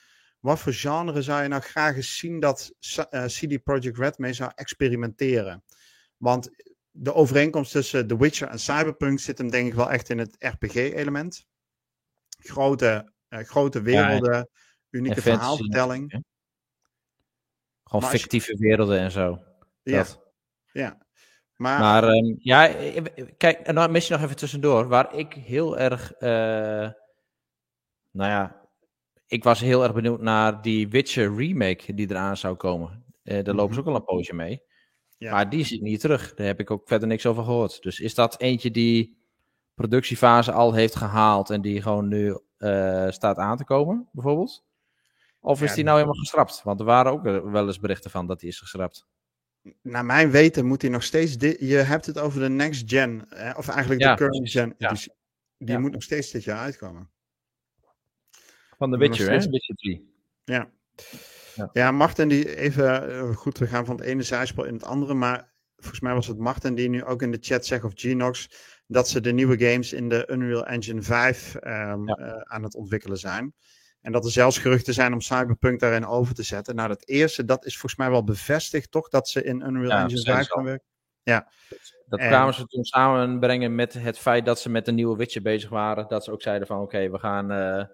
wat voor genre zou je nou graag eens zien dat CD Projekt Red mee zou experimenteren? Want de overeenkomst tussen The Witcher en Cyberpunk zit hem denk ik wel echt in het RPG-element. Grote, grote werelden, unieke verhaalvertelling. Gewoon fictieve werelden en zo. Ja. Dat. ja. Maar, maar um, ja, kijk, en dan mis je nog even tussendoor. Waar ik heel erg, uh, nou ja, ik was heel erg benieuwd naar die Witcher remake die eraan zou komen. Uh, daar lopen ze mhm. ook al een poosje mee. Ja. Maar die zit niet terug. Daar heb ik ook verder niks over gehoord. Dus is dat eentje die productiefase al heeft gehaald en die gewoon nu uh, staat aan te komen, bijvoorbeeld? Of is die nou helemaal geschrapt? Want er waren ook wel eens berichten van dat die is geschrapt. Naar mijn weten moet hij nog steeds. Je hebt het over de next gen, of eigenlijk de current gen. Ja. Die, die moet nog steeds dit jaar uitkomen. Van de Witcher, hè? Witcher 3. Ja. Ja, ja Martin, die even, eh, goed, we gaan van het ene zijspel in het andere, maar volgens mij was het Martin die nu ook in de chat zegt, of Genox, dat ze de nieuwe games in de Unreal Engine 5 um, uh, aan het ontwikkelen zijn. En dat er zelfs geruchten zijn om Cyberpunk daarin over te zetten. Nou, dat eerste, dat is volgens mij wel bevestigd, toch? Dat ze in Unreal ja, Engine 5 gaan werken. Ja. Dat en... kwamen ze toen samenbrengen met het feit dat ze met een nieuwe Witcher bezig waren. Dat ze ook zeiden van, oké, we gaan... Uh,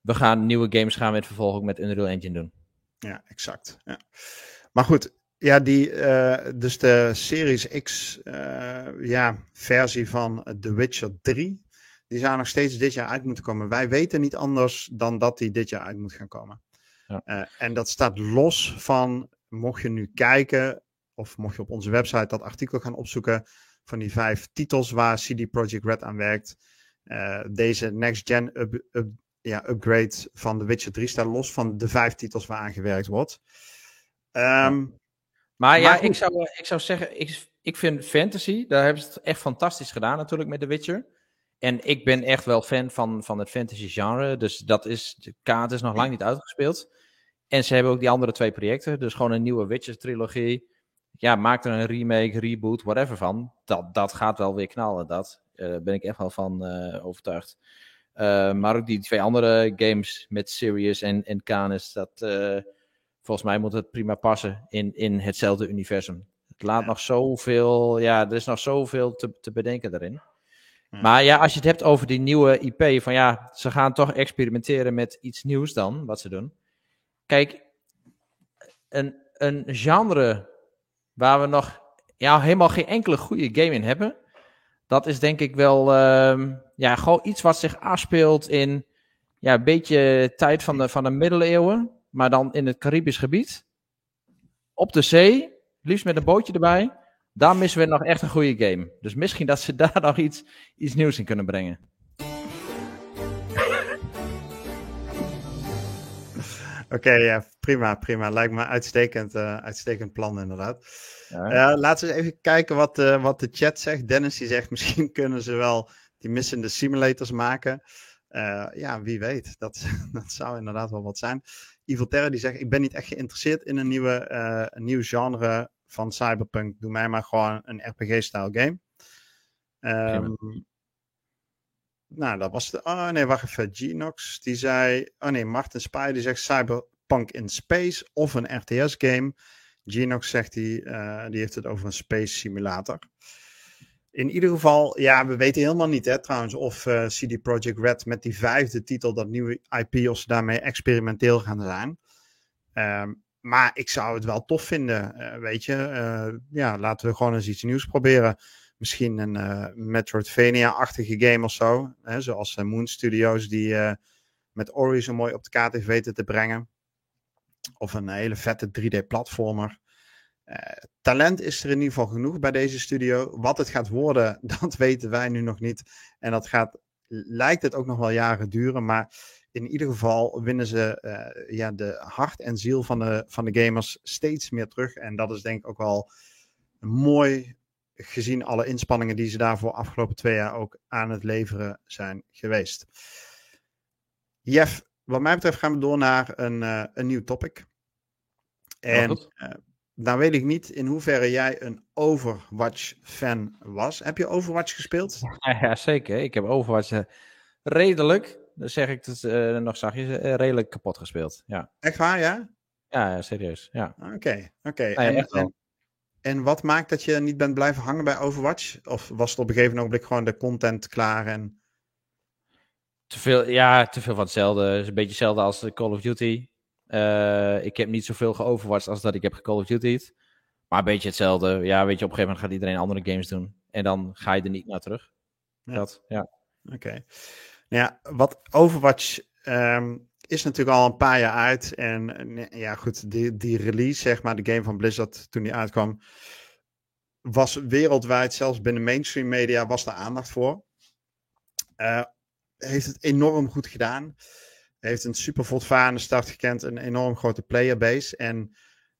we gaan nieuwe games gaan we in het vervolg ook met Unreal Engine doen. Ja, exact. Ja. Maar goed, ja, die, uh, dus de Series X uh, ja, versie van The Witcher 3, die zou nog steeds dit jaar uit moeten komen. Wij weten niet anders dan dat die dit jaar uit moet gaan komen. Ja. Uh, en dat staat los van, mocht je nu kijken of mocht je op onze website dat artikel gaan opzoeken van die vijf titels waar CD Projekt Red aan werkt. Uh, deze next-gen up, up, ja, upgrade van The Witcher 3 staat los van de vijf titels waar aan gewerkt wordt. Um, maar ja, ik, zou, ik zou zeggen, ik, ik vind fantasy, daar hebben ze het echt fantastisch gedaan natuurlijk met The Witcher. En ik ben echt wel fan van, van het fantasy genre. Dus dat is, de kaart is nog lang niet uitgespeeld. En ze hebben ook die andere twee projecten. Dus gewoon een nieuwe Witcher trilogie. Ja, maak er een remake, reboot, whatever van. Dat, dat gaat wel weer knallen. Dat uh, ben ik echt wel van uh, overtuigd. Uh, maar ook die twee andere games met Sirius en, en Canis. Dat, volgens mij moet het prima passen in, in hetzelfde universum. Het laat ja. nog zoveel. Ja, er is nog zoveel te, te bedenken daarin. Maar ja, als je het hebt over die nieuwe IP, van ja, ze gaan toch experimenteren met iets nieuws dan, wat ze doen. Kijk, een, een genre waar we nog ja, helemaal geen enkele goede game in hebben, dat is denk ik wel uh, ja, gewoon iets wat zich afspeelt in ja, een beetje tijd van de, van de middeleeuwen, maar dan in het Caribisch gebied. Op de zee, liefst met een bootje erbij. Daar missen we nog echt een goede game. Dus misschien dat ze daar nog iets, iets nieuws in kunnen brengen. Oké, ja, prima, prima. Lijkt me uitstekend, uh, uitstekend plan inderdaad. Ja. Uh, laten we eens even kijken wat, uh, wat de chat zegt. Dennis die zegt misschien kunnen ze wel die missende simulators maken. ja, wie weet. Dat, dat zou inderdaad wel wat zijn. Evil Terra die zegt ik ben niet echt geïnteresseerd in een, nieuwe, een nieuw genre van Cyberpunk. Doe mij maar gewoon een RPG-style game. Um, nou, dat was de. Oh nee, wacht even. Genox die zei. Oh nee, Martin Spy die zegt Cyberpunk in Space of een RTS-game. Genox zegt die, uh, die heeft het over een space simulator. In ieder geval, ja, we weten helemaal niet hè, trouwens of uh, CD Projekt Red met die vijfde titel, dat nieuwe IP, of ze daarmee experimenteel gaan zijn. Um, maar ik zou het wel tof vinden, uh, weet je. Uh, ja, laten we gewoon eens iets nieuws proberen. Misschien een uh, Metroidvania-achtige game of zo. Hè, zoals Moon Studios die met Ori zo mooi op de kaart heeft weten te brengen. Of een hele vette 3D-platformer. talent is er in ieder geval genoeg bij deze studio. Wat het gaat worden, dat weten wij nu nog niet. En dat gaat, lijkt het ook nog wel jaren duren. Maar in ieder geval winnen ze uh, ja, de hart en ziel van de, van de gamers steeds meer terug. En dat is denk ik ook wel mooi gezien alle inspanningen die ze daarvoor afgelopen twee jaar ook aan het leveren zijn geweest. Jeff, wat mij betreft gaan we door naar een, uh, een nieuw topic. En uh, nou weet ik niet in hoeverre jij een Overwatch-fan was. Heb je Overwatch gespeeld? Ja, zeker. Ik heb Overwatch redelijk dan zeg ik het uh, nog zachtjes, uh, redelijk kapot gespeeld. Ja. Echt waar, ja? Ja, serieus. Ja. Oké, okay, oké. Okay. en, en, en, wat maakt dat je niet bent blijven hangen bij Overwatch? Of was het op een gegeven moment gewoon de content klaar en... Te veel, ja, te veel van hetzelfde. Het is een beetje hetzelfde als Call of Duty. Uh, ik heb niet zoveel geoverwatcht als dat ik heb Call of Duty. Maar een beetje hetzelfde. Ja, weet je, op een gegeven moment gaat iedereen andere games doen. En dan ga je er niet naar terug. Ja. Dat, ja. Oké. Ja, wat Overwatch um, is natuurlijk al een paar jaar uit. En ja, goed, die, die release, zeg maar, de game van Blizzard toen die uitkwam, was wereldwijd, zelfs binnen mainstream media, was er aandacht voor. Uh, heeft het enorm goed gedaan. Heeft een super voortvarende start gekend, een enorm grote playerbase. En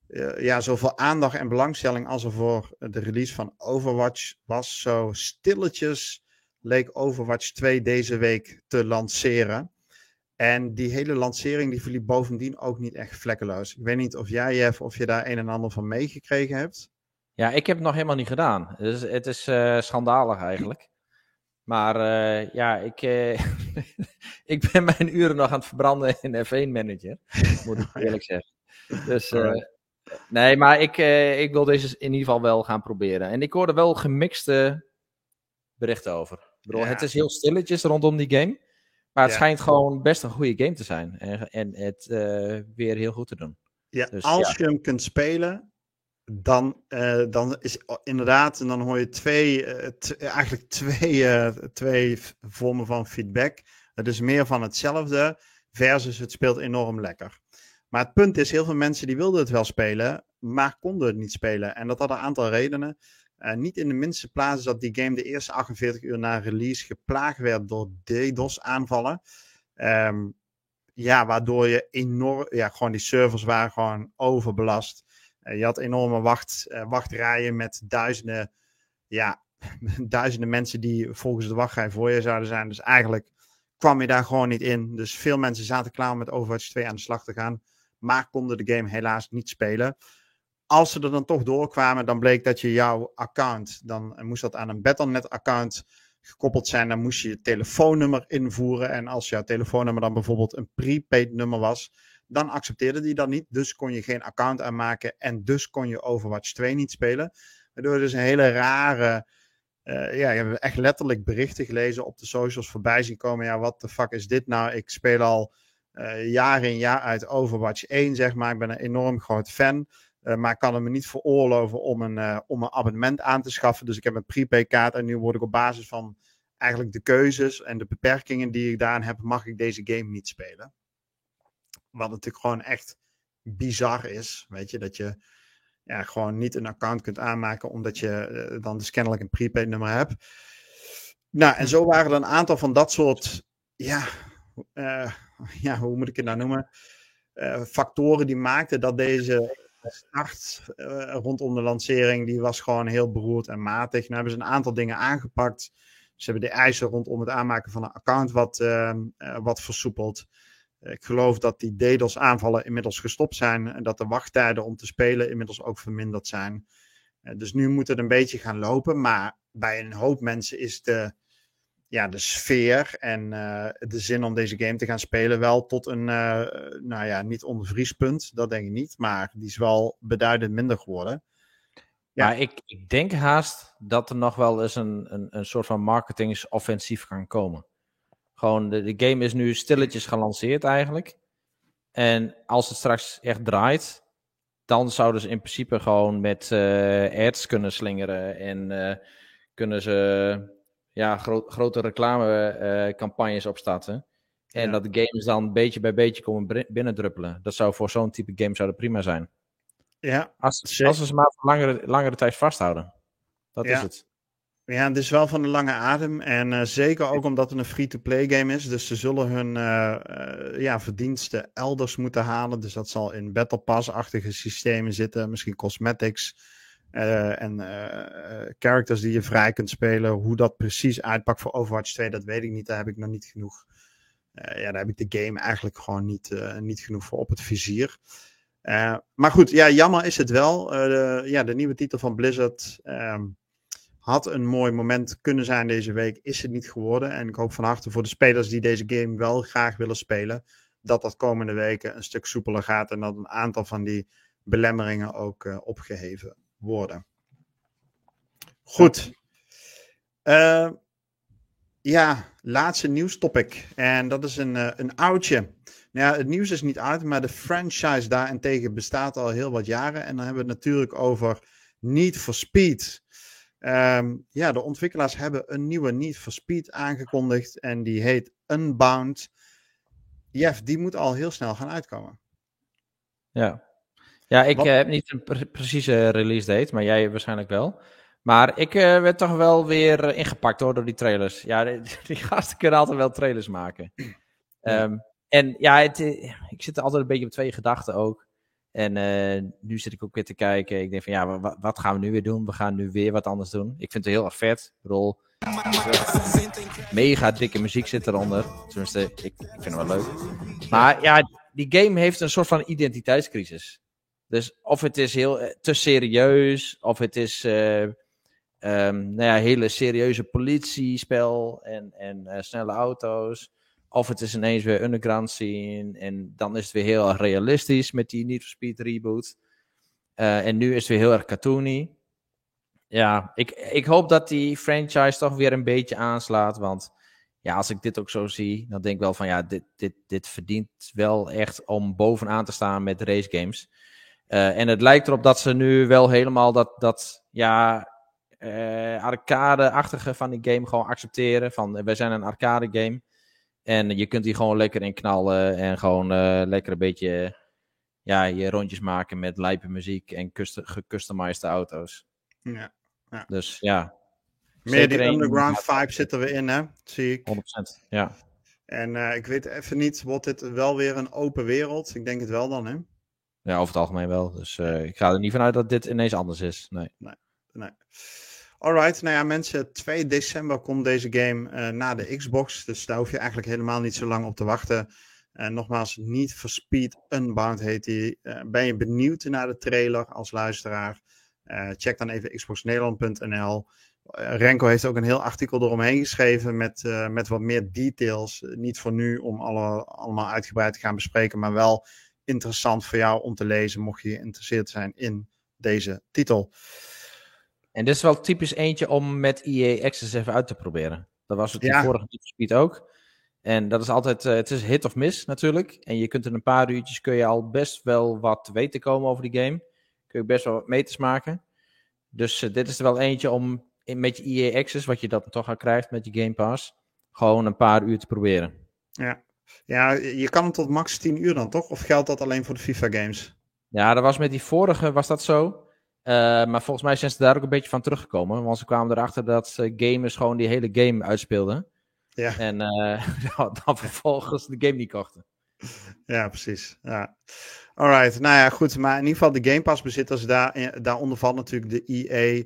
uh, ja, zoveel aandacht en belangstelling als er voor de release van Overwatch was, zo stilletjes leek Overwatch 2 deze week te lanceren. En die hele lancering die verliep bovendien ook niet echt vlekkeloos. Ik weet niet of jij, Jeff, of je daar een en ander van meegekregen hebt. Ja, ik heb het nog helemaal niet gedaan. Dus het is uh, schandalig eigenlijk. Maar uh, ja, ik, uh, ik ben mijn uren nog aan het verbranden in F1 Manager. Moet ik eerlijk zeggen. Dus nee, maar ik, ik wil deze in ieder geval wel gaan proberen. En ik hoorde wel gemixte berichten over bedoel, het is heel stilletjes rondom die game. Maar het schijnt gewoon best een goede game te zijn. En, en het uh, weer heel goed te doen. Ja, dus, als je hem kunt spelen, dan, uh, dan is inderdaad, en dan hoor je twee, uh, eigenlijk twee, twee vormen van feedback. Het is meer van hetzelfde, versus het speelt enorm lekker. Maar het punt is, heel veel mensen die wilden het wel spelen, maar konden het niet spelen. En dat had een aantal redenen. Uh, niet in de minste plaats dat die game de eerste 48 uur na release geplaagd werd door DDoS-aanvallen. Um, ja, waardoor je enorm, ja, gewoon die servers waren gewoon overbelast. Uh, je had enorme wacht, uh, wachtrijen met duizenden, ja, duizenden mensen die volgens de wachtrij voor je zouden zijn. Dus eigenlijk kwam je daar gewoon niet in. Dus veel mensen zaten klaar om met Overwatch 2 aan de slag te gaan, maar konden de game helaas niet spelen. Als ze er dan toch doorkwamen, dan bleek dat je jouw account, dan moest dat aan een Battle.net-account gekoppeld zijn, dan moest je je telefoonnummer invoeren. En als jouw telefoonnummer dan bijvoorbeeld een prepaid nummer was, dan accepteerde die dat niet. Dus kon je geen account aanmaken en dus kon je Overwatch 2 niet spelen. Waardoor dus een hele rare, uh, ja, je hebt echt letterlijk berichten gelezen op de socials voorbij zien komen. Ja, wat de fuck is dit nou? Ik speel al uh, jaar in jaar uit Overwatch 1, zeg maar. Ik ben een enorm groot fan. Uh, maar ik kan het me niet veroorloven om een, uh, om een abonnement aan te schaffen. Dus ik heb een prepaid kaart en nu word ik op basis van eigenlijk de keuzes en de beperkingen die ik daarin heb, mag ik deze game niet spelen. Wat natuurlijk gewoon echt bizar is, weet je, dat je ja, gewoon niet een account kunt aanmaken omdat je uh, dan dus kennelijk een prepaid nummer hebt. Nou, en zo waren er een aantal van dat soort, ja, ja hoe moet ik het nou noemen, factoren die maakten dat deze start uh, rondom de lancering, die was gewoon heel beroerd en matig. Nu hebben ze een aantal dingen aangepakt. Ze hebben de eisen rondom het aanmaken van een account wat, uh, uh, wat versoepeld. Ik geloof dat die DDoS aanvallen inmiddels gestopt zijn en dat de wachttijden om te spelen inmiddels ook verminderd zijn. dus nu moet het een beetje gaan lopen, maar bij een hoop mensen is de, ja, de sfeer en uh, de zin om deze game te gaan spelen wel tot een, uh, nou ja, niet ondervriespunt, dat denk ik niet, maar die is wel beduidend minder geworden. Ja, ik, ik denk haast dat er nog wel eens een, een, een soort van marketingsoffensief kan komen. Gewoon, de, de game is nu stilletjes gelanceerd eigenlijk. En als het straks echt draait, dan zouden ze in principe gewoon met uh, ads kunnen slingeren en kunnen ze ja, gro grote reclamecampagnes uh, opstarten. En ja. dat de games dan beetje bij beetje komen binnendruppelen. Dat zou voor zo'n type game zou dat prima zijn. Ja, als, als we ze maar voor langere, langere tijd vasthouden. Dat ja. is het. Ja, het is wel van de lange adem. En uh, zeker ook omdat het een free-to-play game is. Dus ze zullen hun uh, uh, ja, verdiensten elders moeten halen. Dus dat zal in Battle Pass-achtige systemen zitten. Misschien cosmetics. Uh, en uh, characters die je vrij kunt spelen. Hoe dat precies uitpakt voor Overwatch 2, dat weet ik niet. Daar heb ik nog niet genoeg. Ja, daar heb ik de game eigenlijk gewoon niet, niet genoeg voor op het vizier. maar goed, ja, jammer is het wel. de, ja, de nieuwe titel van Blizzard um, had een mooi moment kunnen zijn deze week. Is het niet geworden. En ik hoop van harte voor de spelers die deze game wel graag willen spelen. Dat dat komende weken een stuk soepeler gaat. En dat een aantal van die belemmeringen ook opgeheven worden. Goed. Uh, ja, laatste nieuwstopic. En dat is een, uh, een oudje. Nou ja, het nieuws is niet uit, maar de franchise daarentegen bestaat al heel wat jaren. En dan hebben we het natuurlijk over Need for Speed. Um, ja, de ontwikkelaars hebben een nieuwe Need for Speed aangekondigd. En die heet Unbound. Jeff, die moet al heel snel gaan uitkomen. Ja, ja, ik uh, heb niet een pre precieze release date, maar jij waarschijnlijk wel. Maar ik uh, werd toch wel weer ingepakt hoor, door die trailers. Ja, die, die gasten kunnen altijd wel trailers maken. Ja. Um, en ja, het, ik zit er altijd een beetje op twee gedachten ook. En uh, nu zit ik ook weer te kijken. Ik denk van ja, wat, wat, gaan we nu weer doen? We gaan nu weer wat anders doen. Ik vind het heel erg vet. Rol. Mega dikke muziek zit eronder. Tenminste, ik, ik vind het wel leuk. Maar ja, die game heeft een soort van identiteitscrisis. Dus of het is heel te serieus, of het is uh, nou ja, hele serieuze politiespel en, en uh, snelle auto's. Of het is ineens weer underground scene en dan is het weer heel erg realistisch met die Need for Speed reboot. En nu is het weer heel erg cartoony. Ja, ik, ik hoop dat die franchise toch weer een beetje aanslaat, want ja, als ik dit ook zo zie, dan denk ik wel van ja, dit, dit, dit verdient wel echt om bovenaan te staan met race games. Uh, en het lijkt erop dat ze nu wel helemaal dat, dat ja, uh, arcade-achtige van die game gewoon accepteren. Van wij zijn een arcade game. En je kunt hier gewoon lekker in knallen en gewoon uh, lekker een beetje ja, je rondjes maken met lijpe muziek en gecustomized auto's. Ja, ja. Dus ja. Meer die underground vibe zitten we in, hè? Zie ik. 100%, ja. En uh, ik weet even niet, wordt dit wel weer een open wereld? Ik denk het wel dan, hè? Ja, over het algemeen wel. Dus uh, ik ga er niet vanuit dat dit ineens anders is. Nee. Nee. nee. Alright, nou ja, mensen, 2 december komt deze game uh, naar de Xbox. Dus daar hoef je eigenlijk helemaal niet zo lang op te wachten. En nogmaals, niet for Speed Unbound heet die. ben je benieuwd naar de trailer als luisteraar? check dan even xboxnederland.nl. Eh, Renko heeft ook een heel artikel eromheen geschreven met, uh, met wat meer details. Eh, niet voor nu om alle, allemaal uitgebreid te gaan bespreken, maar wel interessant voor jou om te lezen, mocht je geïnteresseerd zijn in deze titel. En dit is wel typisch eentje om met EA Access even uit te proberen. Dat was het ja. de vorige Speed ook. En dat is altijd, uh, het is hit of miss natuurlijk. En je kunt in een paar uurtjes kun je al best wel wat te weten komen over die game. Kun je best wel wat meters maken. Dus dit is er wel eentje om met je EA Access, wat je dat toch al krijgt met je Game Pass, gewoon een paar uur te proberen. Ja. Ja, je kan hem tot max 10 uur dan toch? Of geldt dat alleen voor de FIFA games? Ja, dat was met die vorige was dat zo. Uh, maar volgens mij zijn ze daar ook een beetje van teruggekomen. Want ze kwamen erachter dat uh, gamers gewoon die hele game uitspeelden. Ja. En uh, dan vervolgens de game niet kochten. Ja, precies. Ja. Alright, nou ja, goed. Maar in ieder geval de Game Pass bezitters, daar, daaronder valt natuurlijk de EA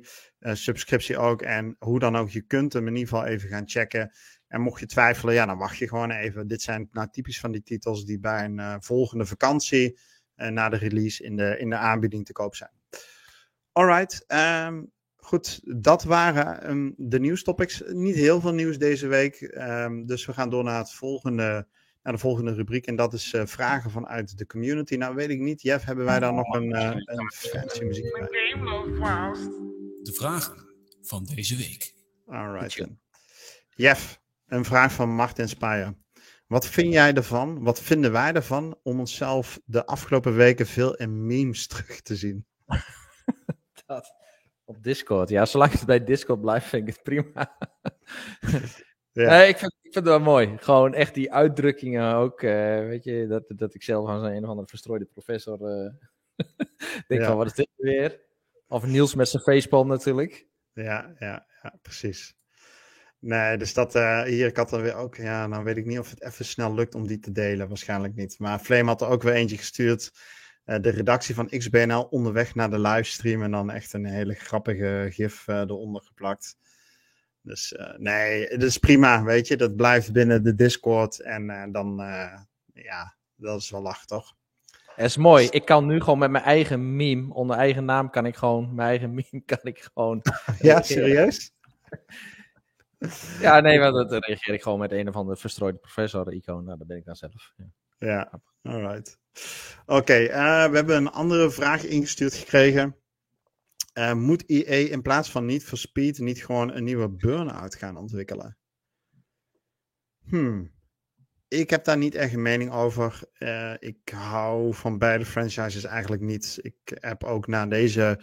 subscriptie ook. En hoe dan ook, je kunt hem in ieder geval even gaan checken. En mocht je twijfelen, ja, dan wacht je gewoon even. Dit zijn nou typisch van die titels die bij een uh, volgende vakantie uh, na de release in de, in de aanbieding te koop zijn. Alright, um, goed, dat waren um, de nieuwstopics. Niet heel veel nieuws deze week, um, dus we gaan door naar, het volgende, naar de volgende rubriek. En dat is uh, vragen vanuit de community. Nou, weet ik niet, Jeff, hebben wij daar nog een, uh, een fancy muziek bij? de vragen van deze week. Alright. Jeff, een vraag van Martin Spaier. Wat vind jij ervan, wat vinden wij ervan om onszelf de afgelopen weken veel in memes terug te zien? Dat, op Discord. Ja, zolang het bij Discord blijft, vind ik het prima. ja. Nee, ik, vind, ik vind het wel mooi. Gewoon echt die uitdrukkingen ook. Uh, weet je, dat, dat ik zelf aan een of andere verstrooide professor uh, denk van, wat is dit weer? Of Niels met zijn facepalm natuurlijk. Ja, ja, ja, precies. Nee, dus dat uh, hier, ik had er weer ook, ja, nou weet ik niet of het even snel lukt om die te delen, waarschijnlijk niet. Maar Flame had er ook weer eentje gestuurd. Uh, de redactie van XBNL onderweg naar de livestream en dan echt een hele grappige gif uh, eronder geplakt. Dus nee, het is prima, weet je, dat blijft binnen de Discord en dan, ja, dat is wel lach, toch? Het is mooi. Ik kan nu gewoon met mijn eigen meme, onder eigen naam kan ik gewoon, mijn eigen meme kan ik gewoon... ja, serieus? ja, nee, maar dat reageer ik gewoon met een of andere verstrooide professor-icoon. Nou, dat ben ik dan zelf. Ja, ja alright. Oké, eh, we hebben een andere vraag ingestuurd gekregen. Uh, moet EA in plaats van niet voor Speed niet gewoon een nieuwe Burnout gaan ontwikkelen? Hmm ik heb daar niet echt een mening over. Uh, ik hou van beide franchises eigenlijk niet. Ik heb ook na deze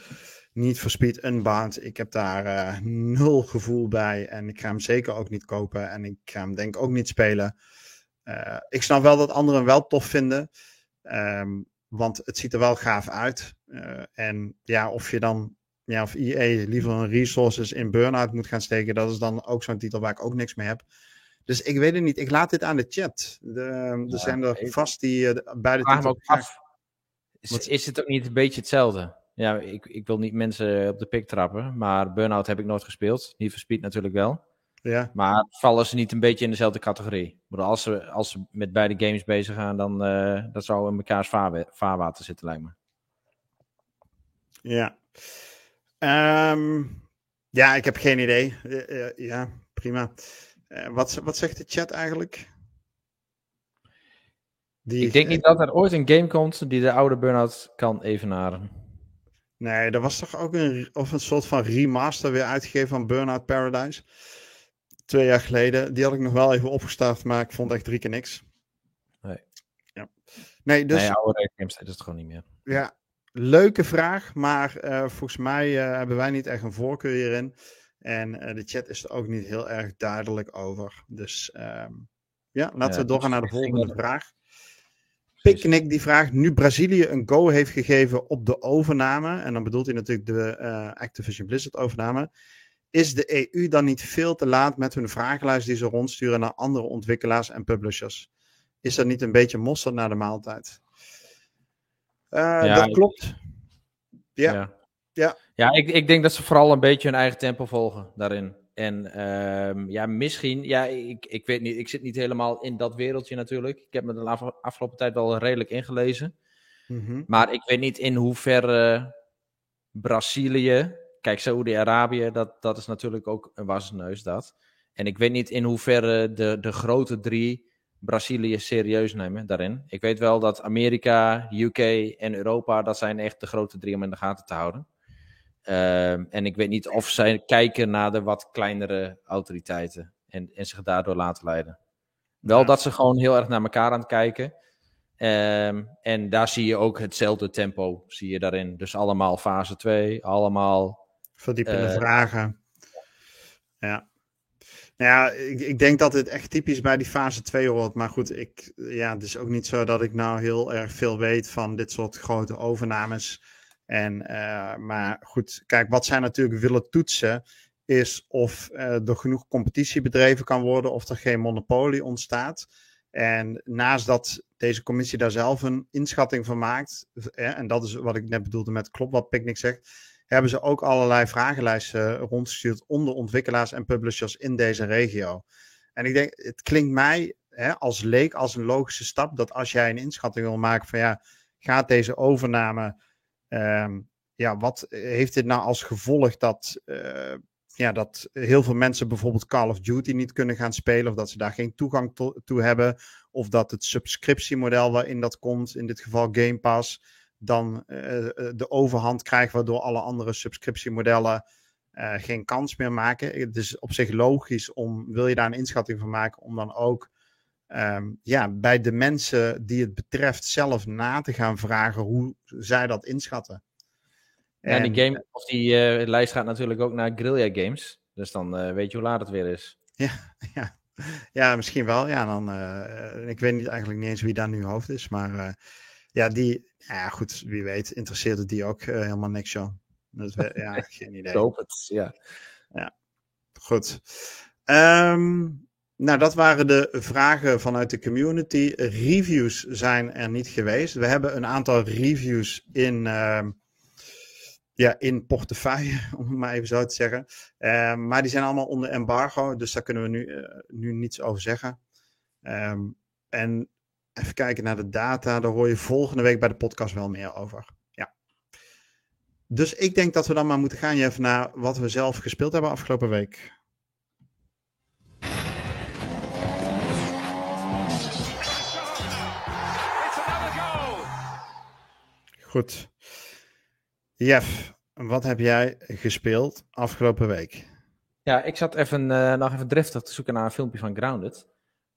niet voor Speed Unbound. Ik heb daar uh, nul gevoel bij. En ik ga hem zeker ook niet kopen. En ik ga hem denk ik ook niet spelen. Uh, ik snap wel dat anderen hem wel tof vinden. Um, want het ziet er wel gaaf uit. en ja, of je dan ja, of EA liever een resources in Burnout moet gaan steken. Dat is dan ook zo'n titel waar ik ook niks mee heb. Dus ik weet het niet. Ik laat dit aan de chat. De, er zijn er vast die beide ook af. Is, is het ook niet een beetje hetzelfde? Ja, ik, ik wil niet mensen op de pik trappen, maar Burnout heb ik nooit gespeeld. Niet for Speed natuurlijk wel. Ja. Maar vallen ze niet een beetje in dezelfde categorie? als ze, als ze met beide games bezig gaan, dan uh, dat zou in mekaars vaarwater zitten, lijkt me. Ja. Um, ja, ik heb geen idee. Uh, ja, prima. Uh, wat, wat zegt de chat eigenlijk? Die, ik denk niet dat er ooit een game komt die de oude Burnout kan evenaren. Nee, er was toch ook een, of een soort van remaster weer uitgegeven van Burnout Paradise. Twee jaar geleden. Die had ik nog wel even opgestart, maar ik vond echt drie keer niks. Nee. Ja. Nee, dus... Nee, oude games is het gewoon niet meer. Ja, leuke vraag, maar uh, volgens mij uh, hebben wij niet echt een voorkeur hierin. En uh, de chat is er ook niet heel erg duidelijk over. Dus um, ja, laten ja, we doorgaan naar de volgende vraag. Picnic die vraagt, nu Brazilië een go heeft gegeven op de overname, en dan bedoelt hij natuurlijk de uh, Activision Blizzard overname, is de EU dan niet veel te laat met hun vragenlijst die ze rondsturen naar andere ontwikkelaars en publishers? Is dat niet een beetje mosterd naar de maaltijd? Uh, ja, dat klopt. Ja. Ja, ja. ja ik, ik denk dat ze vooral een beetje hun eigen tempo volgen daarin. En um, ja, misschien, ja, ik, ik weet niet, ik zit niet helemaal in dat wereldje natuurlijk. Ik heb me de afgelopen tijd wel redelijk ingelezen. Mm -hmm. Maar ik weet niet in hoeverre Brazilië, kijk, Saoedi-Arabië, dat, dat is natuurlijk ook een wasneus dat. En ik weet niet in hoeverre de, de grote drie Brazilië serieus nemen daarin. Ik weet wel dat Amerika, UK en Europa, dat zijn echt de grote drie om in de gaten te houden. Ehm, en ik weet niet of zij kijken naar de wat kleinere autoriteiten en, en zich daardoor laten leiden. Wel dat ze gewoon heel erg naar elkaar aan het kijken. Ehm, en daar zie je ook hetzelfde tempo, zie je daarin. Dus allemaal fase 2, allemaal... Verdiepende uh, vragen. Ja. Nou ja, ik, ik, denk dat het echt typisch bij die fase 2 hoort. Maar goed, ik, ja, het is ook niet zo dat ik nou heel erg veel weet van dit soort grote overnames. En, uh, maar goed, kijk, wat zij natuurlijk willen toetsen is of uh, er genoeg competitie bedreven kan worden, of er geen monopolie ontstaat. En naast dat deze commissie daar zelf een inschatting van maakt, en dat is wat ik net bedoelde met klopt wat Picnic zegt, hebben ze ook allerlei vragenlijsten rondgestuurd onder ontwikkelaars en publishers in deze regio. En ik denk, het klinkt mij hè, als leek als een logische stap dat als jij een inschatting wil maken van ja, gaat deze overname Um, ja, wat heeft dit nou als gevolg dat, uh, ja, dat heel veel mensen bijvoorbeeld Call of Duty niet kunnen gaan spelen, of dat ze daar geen toegang to toe hebben, of dat het subscriptiemodel waarin dat komt, in dit geval Game Pass, dan uh, de overhand krijgt, waardoor alle andere subscriptiemodellen geen kans meer maken. Het is op zich logisch om, wil je daar een inschatting van maken, om dan ook um, ja, bij de mensen die het betreft zelf na te gaan vragen hoe zij dat inschatten. En, ja, die, game, of die uh, lijst gaat natuurlijk ook naar Guerrilla Games. Dus dan uh, weet je hoe laat het weer is. Ja, ja. ja misschien wel. Ja, dan, uh, ik weet niet, eigenlijk niet eens wie daar nu hoofd is. Maar ja, die, ja, goed, wie weet, interesseert het die ook helemaal niks, John. Dat, ja, geen idee. Ik hoop het, ja. Ja, goed. Um, nou, dat waren de vragen vanuit de community. Reviews zijn er niet geweest. We hebben een aantal reviews in, uh, ja, in portefeuille, om het maar even zo te zeggen. Uh, maar die zijn allemaal onder embargo, dus daar kunnen we nu, uh, nu niets over zeggen. Um, en even kijken naar de data, daar hoor je volgende week bij de podcast wel meer over. Ja. Dus ik denk dat we dan maar moeten gaan, Jeff, naar wat we zelf gespeeld hebben afgelopen week. Goed. Jeff, wat heb jij gespeeld afgelopen week? Ja, ik zat even, uh, nog even driftig te zoeken naar een filmpje van Grounded.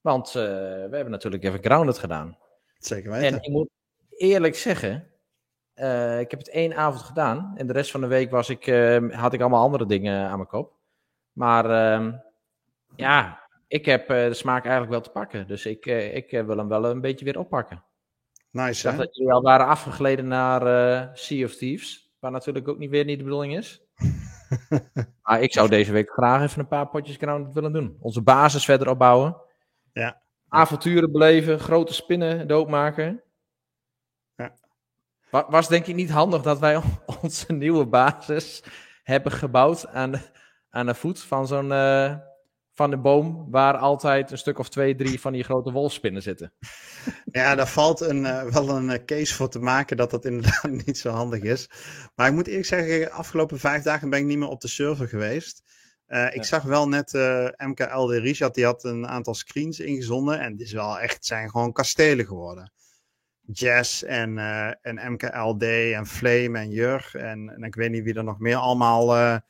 Want uh, we hebben natuurlijk even Grounded gedaan. Zeker weten. En ik moet eerlijk zeggen, uh, ik heb het één avond gedaan. En de rest van de week was ik, had ik allemaal andere dingen aan mijn kop. Maar ehm, ja, ik heb de smaak eigenlijk wel te pakken. Dus ik, ik wil hem wel een beetje weer oppakken. Nice, ik dacht dat jullie al waren afgegleden naar uh, Sea of Thieves. Waar natuurlijk ook niet weer niet de bedoeling is. maar ik zou deze week graag even een paar potjes Grounded willen doen. Onze basis verder opbouwen. Ja. Avonturen beleven, grote spinnen doodmaken. Ja. Was denk ik niet handig dat wij onze nieuwe basis hebben gebouwd aan de, aan de voet van zo'n... Uh, van de boom waar altijd een stuk of twee, drie van die grote wolfspinnen zitten. Ja, daar valt een, uh, wel een uh, case voor te maken dat dat inderdaad niet zo handig is. Maar ik moet eerlijk zeggen, de afgelopen vijf dagen ben ik niet meer op de server geweest. Uh, ik ja. zag wel net MKL de Richard, die had een aantal screens ingezonden. En die is wel echt, zijn gewoon kastelen geworden. Jazz en, en MKLD en Flame en Jur. En, en ik weet niet wie er nog meer allemaal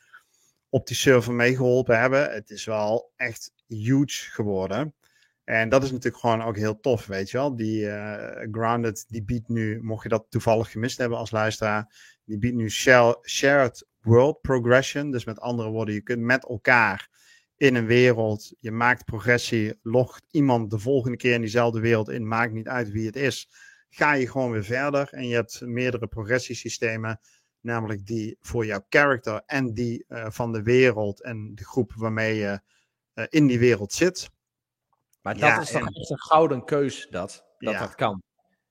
op die server meegeholpen hebben. Het is wel echt huge geworden. En dat is natuurlijk gewoon ook heel tof, weet je wel. Die uh, Grounded, die biedt nu, mocht je dat toevallig gemist hebben als luisteraar, die biedt nu shared world progression. Dus met andere woorden, je kunt met elkaar in een wereld, je maakt progressie, logt iemand de volgende keer in diezelfde wereld in, maakt niet uit wie het is. ga je gewoon weer verder. En je hebt meerdere progressiesystemen, namelijk die voor jouw character en die eh, van de wereld en de groep waarmee je eh, in die wereld zit. Maar dat Ja, is toch en- echt een gouden keus, dat, dat Ja. dat kan.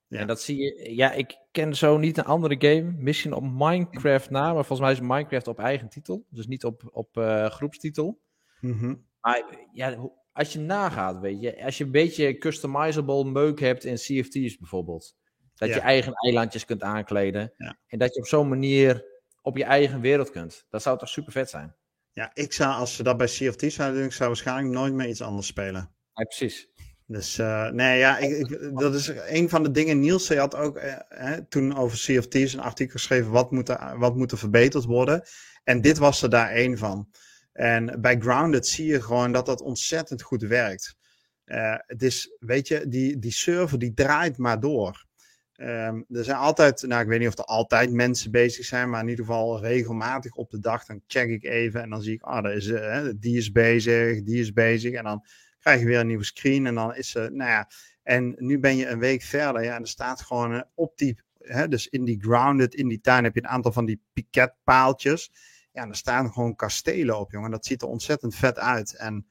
Ja. En dat zie je, ja, ik ken zo niet een andere game, misschien op Minecraft na, maar volgens mij is Minecraft op eigen titel, dus niet op, op eh, groepstitel. Mhm. Maar ja, als je nagaat, weet je, als je een beetje customizable meuk hebt in Thieves bijvoorbeeld, dat Ja. je eigen eilandjes kunt aankleden Ja. en dat je op zo'n manier op je eigen wereld kunt, dat zou toch super vet zijn? Ja, ik zou, als ze dat bij Sea of Thieves zouden doen, ik zou waarschijnlijk nooit meer iets anders spelen. Ja, precies. Dus eh, nee, ja, ik, ik- dat is een van de dingen. Niels had ook eh, toen over Thieves een artikel geschreven. Wat moet, er, wat moet er verbeterd worden? En dit was er daar één van. En bij Grounded zie je gewoon dat dat ontzettend goed werkt. Eh, het is, weet je, die, die server die draait maar door. Ehm, er zijn altijd, nou ik weet niet of er altijd mensen bezig zijn, maar in ieder geval regelmatig op de dag. Dan check ik even en dan zie ik, ah, eh, die is bezig, die is bezig. En dan krijg je weer een nieuwe screen en dan is ze, nou ja, en nu ben je een week verder, ja, en er staat gewoon eh, op die, hè, dus in die grounded, in die tuin heb je een aantal van die piketpaaltjes. Ja, er staan gewoon kastelen op, jongen. Dat ziet er ontzettend vet uit. En,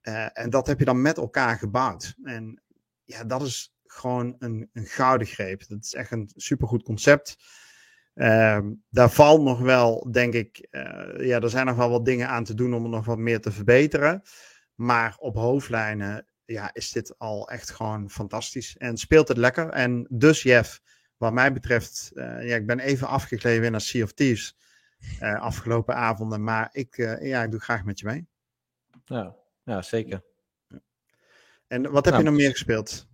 eh, en dat heb je dan met elkaar gebouwd. En ja, dat is gewoon een, een gouden greep. Dat is echt een supergoed concept. Ehm, daar valt nog wel, denk ik, eh, ja, er zijn nog wel wat dingen aan te doen om het nog wat meer te verbeteren. Maar op hoofdlijnen ja, is dit al echt gewoon fantastisch. En speelt het lekker. En dus Jeff, wat mij betreft, eh, ja, ik ben even afgegleden weer naar Sea of Thieves eh, afgelopen avonden. Maar ik, ja, ik doe graag met je mee. Ja, ja zeker. En wat heb Nou, je nog meer gespeeld?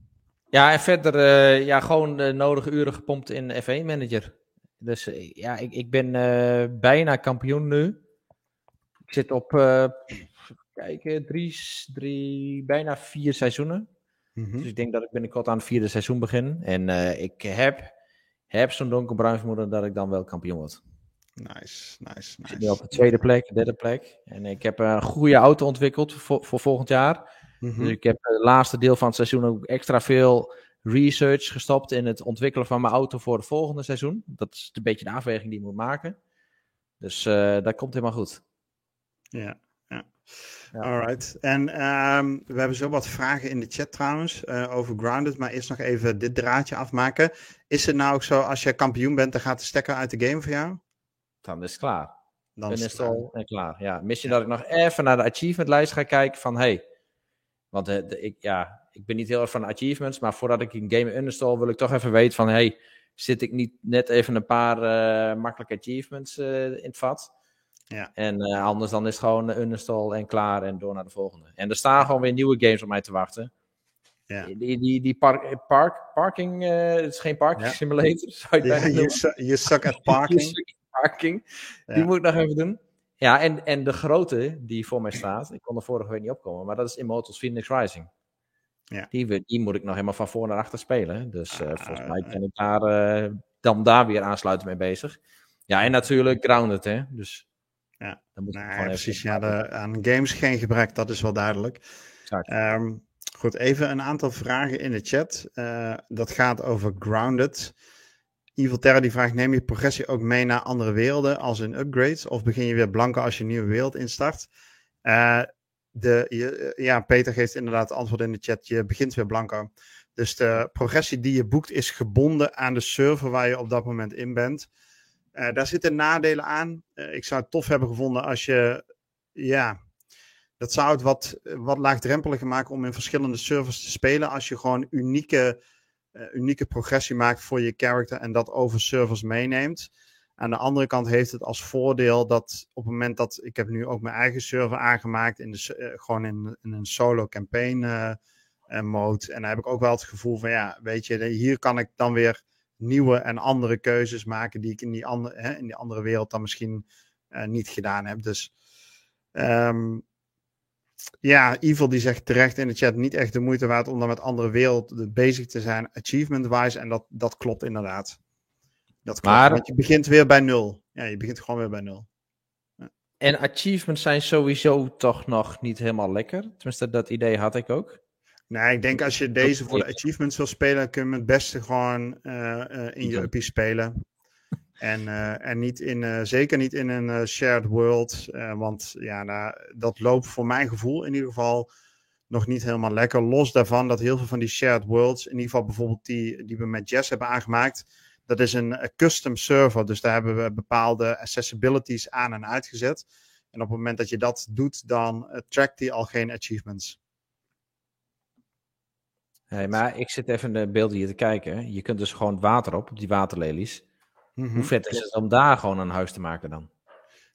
Ja, en verder eh, ja, gewoon de nodige uren gepompt in F1 Manager. Dus eh, ja, ik, ik ben eh, bijna kampioen nu. Ik zit op, kijken, drie, drie, bijna vier seizoenen. Mhm. Dus ik denk dat ik binnenkort aan het vierde seizoen begin. En ik heb, heb zo'n donkerbruin vermoeden dat ik dan wel kampioen word. Nice, nice, Ik zit nu op nice. de tweede plek, derde plek. En ik heb een goede auto ontwikkeld voor, voor volgend jaar. Mhm. Dus ik heb het laatste deel van het seizoen ook extra veel research gestopt in het ontwikkelen van mijn auto voor het volgende seizoen. Dat is een beetje de afweging die ik moet maken. Dus eh, dat komt helemaal goed. Ja, ja. Ja. Alright. En ehm, we hebben zo wat vragen in de chat trouwens eh, over Grounded. Maar eerst nog even dit draadje afmaken. Is het nou ook zo, als je kampioen bent, dan gaat de stekker uit de game voor jou? Dan is het klaar. Dan Dan is het al en klaar. Ja, mis je dat ik nog even naar de achievementlijst ga kijken van hey. Want eh, de, ik, ja, ik ben niet heel erg van achievements, maar voordat ik een game install wil ik toch even weten van hey, zit ik niet net even een paar eh, makkelijke achievements eh, in het vat? Ja. En anders dan is het gewoon uninstall en klaar en door naar de volgende. En er staan gewoon weer nieuwe games op mij te wachten. Ja. Die, die, die park, park, parking, het is geen parking Ja. simulator, zou je you suck at parking. Parking. Die moet ik nog even doen. Ja, en, en de grote die voor mij staat, ik kon er vorige week niet opkomen, maar dat is Immortals Phoenix Rising. Ja. Die, die moet ik nog helemaal van voor naar achter spelen. Dus eh, Ah, volgens mij ben ik daar, eh, dan daar weer aansluiten mee bezig. Ja, en natuurlijk Grounded, hè. Dus Ja. dan moet precies. Ja, de, aan games geen gebrek, dat is wel duidelijk. Ehm, goed, even een aantal vragen in de chat. Eh, dat gaat over Grounded. Evil die vraagt, neem je progressie ook mee naar andere werelden als in upgrades? Of begin je weer blanco als je een nieuwe wereld instart? Eh, de, je, ja, Peter geeft inderdaad antwoord in de chat. Je begint weer blanco. Dus de progressie die je boekt is gebonden aan de server waar je op dat moment in bent. Eh, daar zitten nadelen aan. Eh, ik zou het tof hebben gevonden als je, ja, dat zou het wat, wat laagdrempeliger maken om in verschillende servers te spelen. Als je gewoon unieke, eh, unieke progressie maakt voor je character en dat over servers meeneemt. Aan de andere kant heeft het als voordeel dat op het moment dat ik heb nu ook mijn eigen server aangemaakt, in de, eh, gewoon in, een solo campaign eh, eh, mode. En dan heb ik ook wel het gevoel van ja, weet je, hier kan ik dan weer nieuwe en andere keuzes maken die ik in die, andere, hè, in die andere wereld dan misschien eh, niet gedaan heb. Dus ehm, ja, Evil die zegt terecht in de chat niet echt de moeite waard om dan met andere werelden bezig te zijn, achievement-wise. En dat, dat klopt inderdaad. Dat klopt, Maar- want je begint weer bij nul. Ja, je begint gewoon weer bij nul. En achievements zijn sowieso toch nog niet helemaal lekker. Tenminste, dat idee had ik ook. Nee, ik denk als je deze voor de achievements wil spelen, kun je hem het beste gewoon uh, uh, in je uppie spelen. En, uh, en niet in, zeker niet in een shared world. want ja, nou, dat loopt voor mijn gevoel in ieder geval nog niet helemaal lekker. Los daarvan dat heel veel van die shared worlds, in ieder geval bijvoorbeeld die die we met Jess hebben aangemaakt, dat is een custom server. Dus daar hebben we bepaalde accessibilities aan en uitgezet. En op het moment dat je dat doet, dan trackt hij al geen achievements. Hey, maar ik zit even de beelden hier te kijken. Je kunt dus gewoon water op die waterlelies. Hoe mhm. vet is het om daar gewoon een huis te maken dan?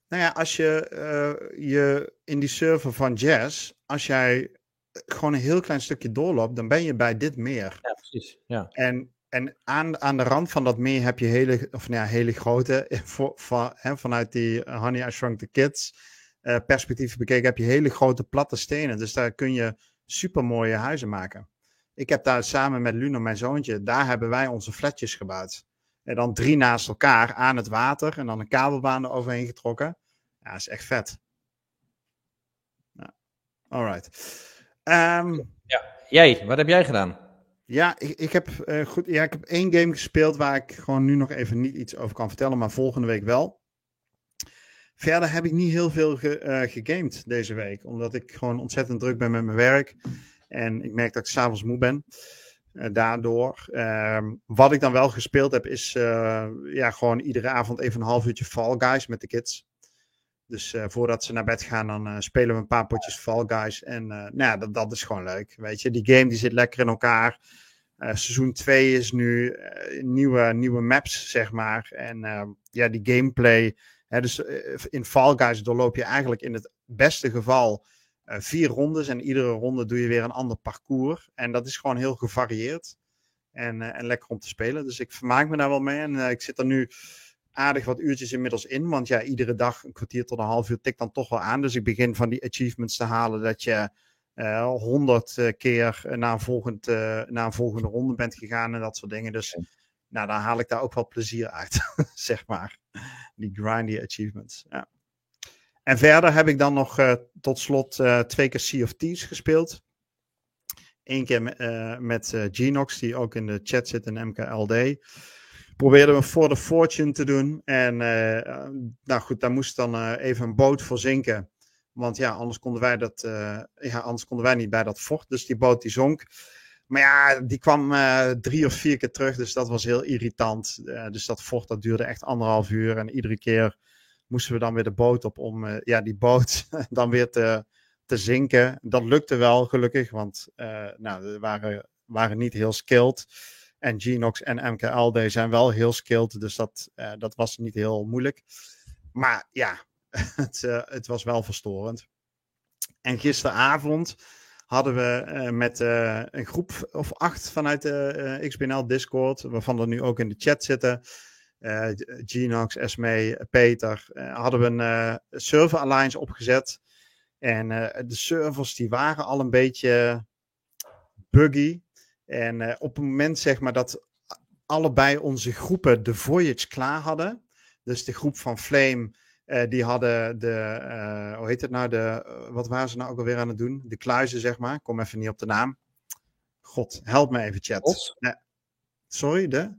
Nou ja, als je, uh, je in die server van Jazz, als jij gewoon een heel klein stukje doorloopt, dan ben je bij dit meer. Ja, precies. Ja. En, en aan, aan de rand van dat meer heb je hele, of nou ja, hele grote, voor, van, hè, vanuit die Honey I Shrunk the Kids uh, perspectief bekeken, heb je hele grote platte stenen. Dus daar kun je super mooie huizen maken. Ik heb daar samen met Luno, mijn zoontje, daar hebben wij onze flatjes gebouwd. En dan drie naast elkaar aan het water en dan een kabelbaan eroverheen getrokken. Ja, dat is echt vet. Ja. Alright. Um, ja, jij, wat heb jij gedaan? Ja, ik, ik, heb, uh, goed, ja, ik heb één game gespeeld waar ik gewoon nu nog even niet iets over kan vertellen, maar volgende week wel. Verder heb ik niet heel veel ge, uh, gegamed deze week, omdat ik gewoon ontzettend druk ben met mijn werk. En ik merk dat ik s'avonds moe ben. Uh, daardoor. Uh, wat ik dan wel gespeeld heb, is uh, ja, gewoon iedere avond even een half uurtje Fall Guys met de kids. Dus uh, voordat ze naar bed gaan, dan spelen we een paar potjes Fall Guys. En nou ja, dat, dat is gewoon leuk. Weet je, die game die zit lekker in elkaar. seizoen 2 is nu nieuwe, nieuwe maps, zeg maar. En ehm, ja, die gameplay. Hè, dus in Fall Guys doorloop je eigenlijk in het beste geval vier rondes en iedere ronde doe je weer een ander parcours. En dat is gewoon heel gevarieerd en, uh, en lekker om te spelen. Dus ik vermaak me daar wel mee en uh, ik zit er nu aardig wat uurtjes inmiddels in. Want ja, iedere dag een kwartier tot een half uur tikt dan toch wel aan. Dus ik begin van die achievements te halen dat je honderd keer naar een, volgend, naar een volgende ronde bent gegaan en dat soort dingen. Dus nou, dan haal ik daar ook wel plezier uit, zeg maar. Die grindy achievements, ja. En verder heb ik dan nog uh, tot slot uh, twee keer Sea of Thieves gespeeld. Eén keer met, uh, met Genox, die ook in de chat zit in MKLD. Probeerden we voor de Fortune te doen. En nou goed, daar moest dan even een boot voor zinken. Want ja, anders konden wij dat, ja, anders konden wij niet bij dat fort. Dus die boot die zonk. Maar ja, die kwam drie of vier keer terug. Dus dat was heel irritant. dus dat fort dat duurde echt anderhalf uur. En iedere keer moesten we dan weer de boot op om uh, ja, die boot dan weer te, te zinken. Dat lukte wel, gelukkig, want uh, nou, we waren, waren niet heel skilled. En Genox en MKLD zijn wel heel skilled, dus dat, uh, dat was niet heel moeilijk. Maar ja, het, het was wel verstorend. En gisteravond hadden we met een groep of acht vanuit de XBNL Discord, waarvan er nu ook in de chat zitten, uh, Genox, Esme, Peter, uh, hadden we een uh, server alliance opgezet. En de servers die waren al een beetje buggy. En op het moment zeg maar dat allebei onze groepen de Voyage klaar hadden. Dus de groep van Flame, die hadden de, hoe heet het nou, de, wat waren ze nou ook alweer aan het doen? De kluizen zeg maar, kom even niet op de naam. God, help me even chat. sorry, de?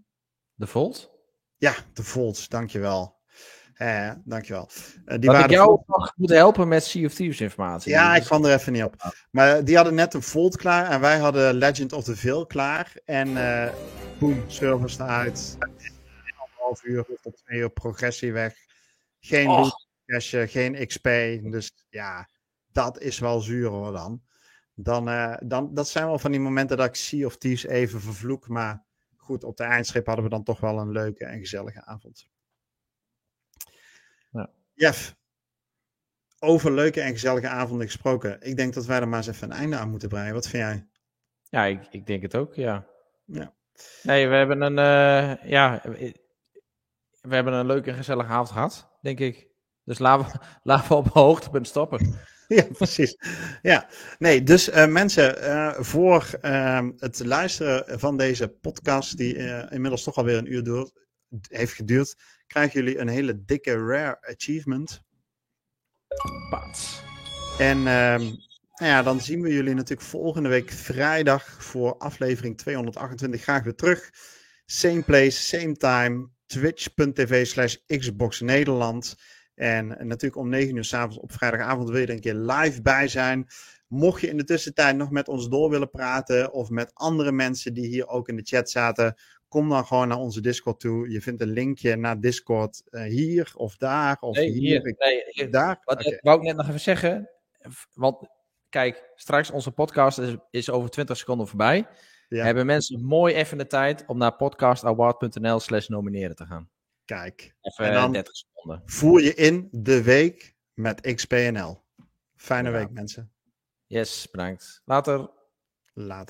De Volt? Ja, de Volts, dankjewel. Eh, dankjewel. Uh, die Had ik jou nog moeten helpen met Sea of Thieves informatie. Ja, ik kwam er even niet op. Maar die hadden net een Volt klaar en wij hadden Legend of the Veil klaar. En uh, boom, servers eruit. Anderhalf uur tot twee uur progressie weg. Geen oh. geen XP. Dus ja, dat is wel zuur hoor dan. Dan, uh, dan. Dat zijn wel van die momenten dat ik Sea of Thieves even vervloek, maar goed, op de eindschip hadden we dan toch wel een leuke en gezellige avond. Ja. Jeff, over leuke en gezellige avonden gesproken. Ik denk dat wij er maar eens even een einde aan moeten breien. Wat vind jij? Ja, ik, ik denk het ook, ja. ja. Nee, we hebben een, uh, ja, we hebben een leuke en gezellige avond gehad, denk ik. Dus laten we, laten we op hoogtepunt stoppen. Ja, precies. Ja, nee, dus uh, mensen, uh, voor uh, het luisteren van deze podcast, die uh, inmiddels toch alweer een uur door, heeft geduurd, krijgen jullie een hele dikke rare achievement. Pats. En ehm, Nou ja, dan zien we jullie natuurlijk volgende week vrijdag voor aflevering 228 graag weer terug. Same place, same time. Twitch.tv slash Xbox Nederland. En natuurlijk om 9 uur s'avonds op vrijdagavond wil je er een keer live bij zijn. Mocht je in de tussentijd nog met ons door willen praten of met andere mensen die hier ook in de chat zaten, kom dan gewoon naar onze Discord toe. Je vindt een linkje naar Discord uh, hier of daar of nee, hier. hier. Nee, hier. Daar? Wat okay. wou ik net nog even zeggen. Want kijk, straks onze podcast is, is over 20 seconden voorbij. Ja. Hebben mensen mooi even de tijd om naar podcastaward.nl slash nomineren te gaan. Kijk. Even En dan- 30 seconden. Voer je in de week met XPNL. Fijne Ja. week mensen. Yes, bedankt. Later. Later.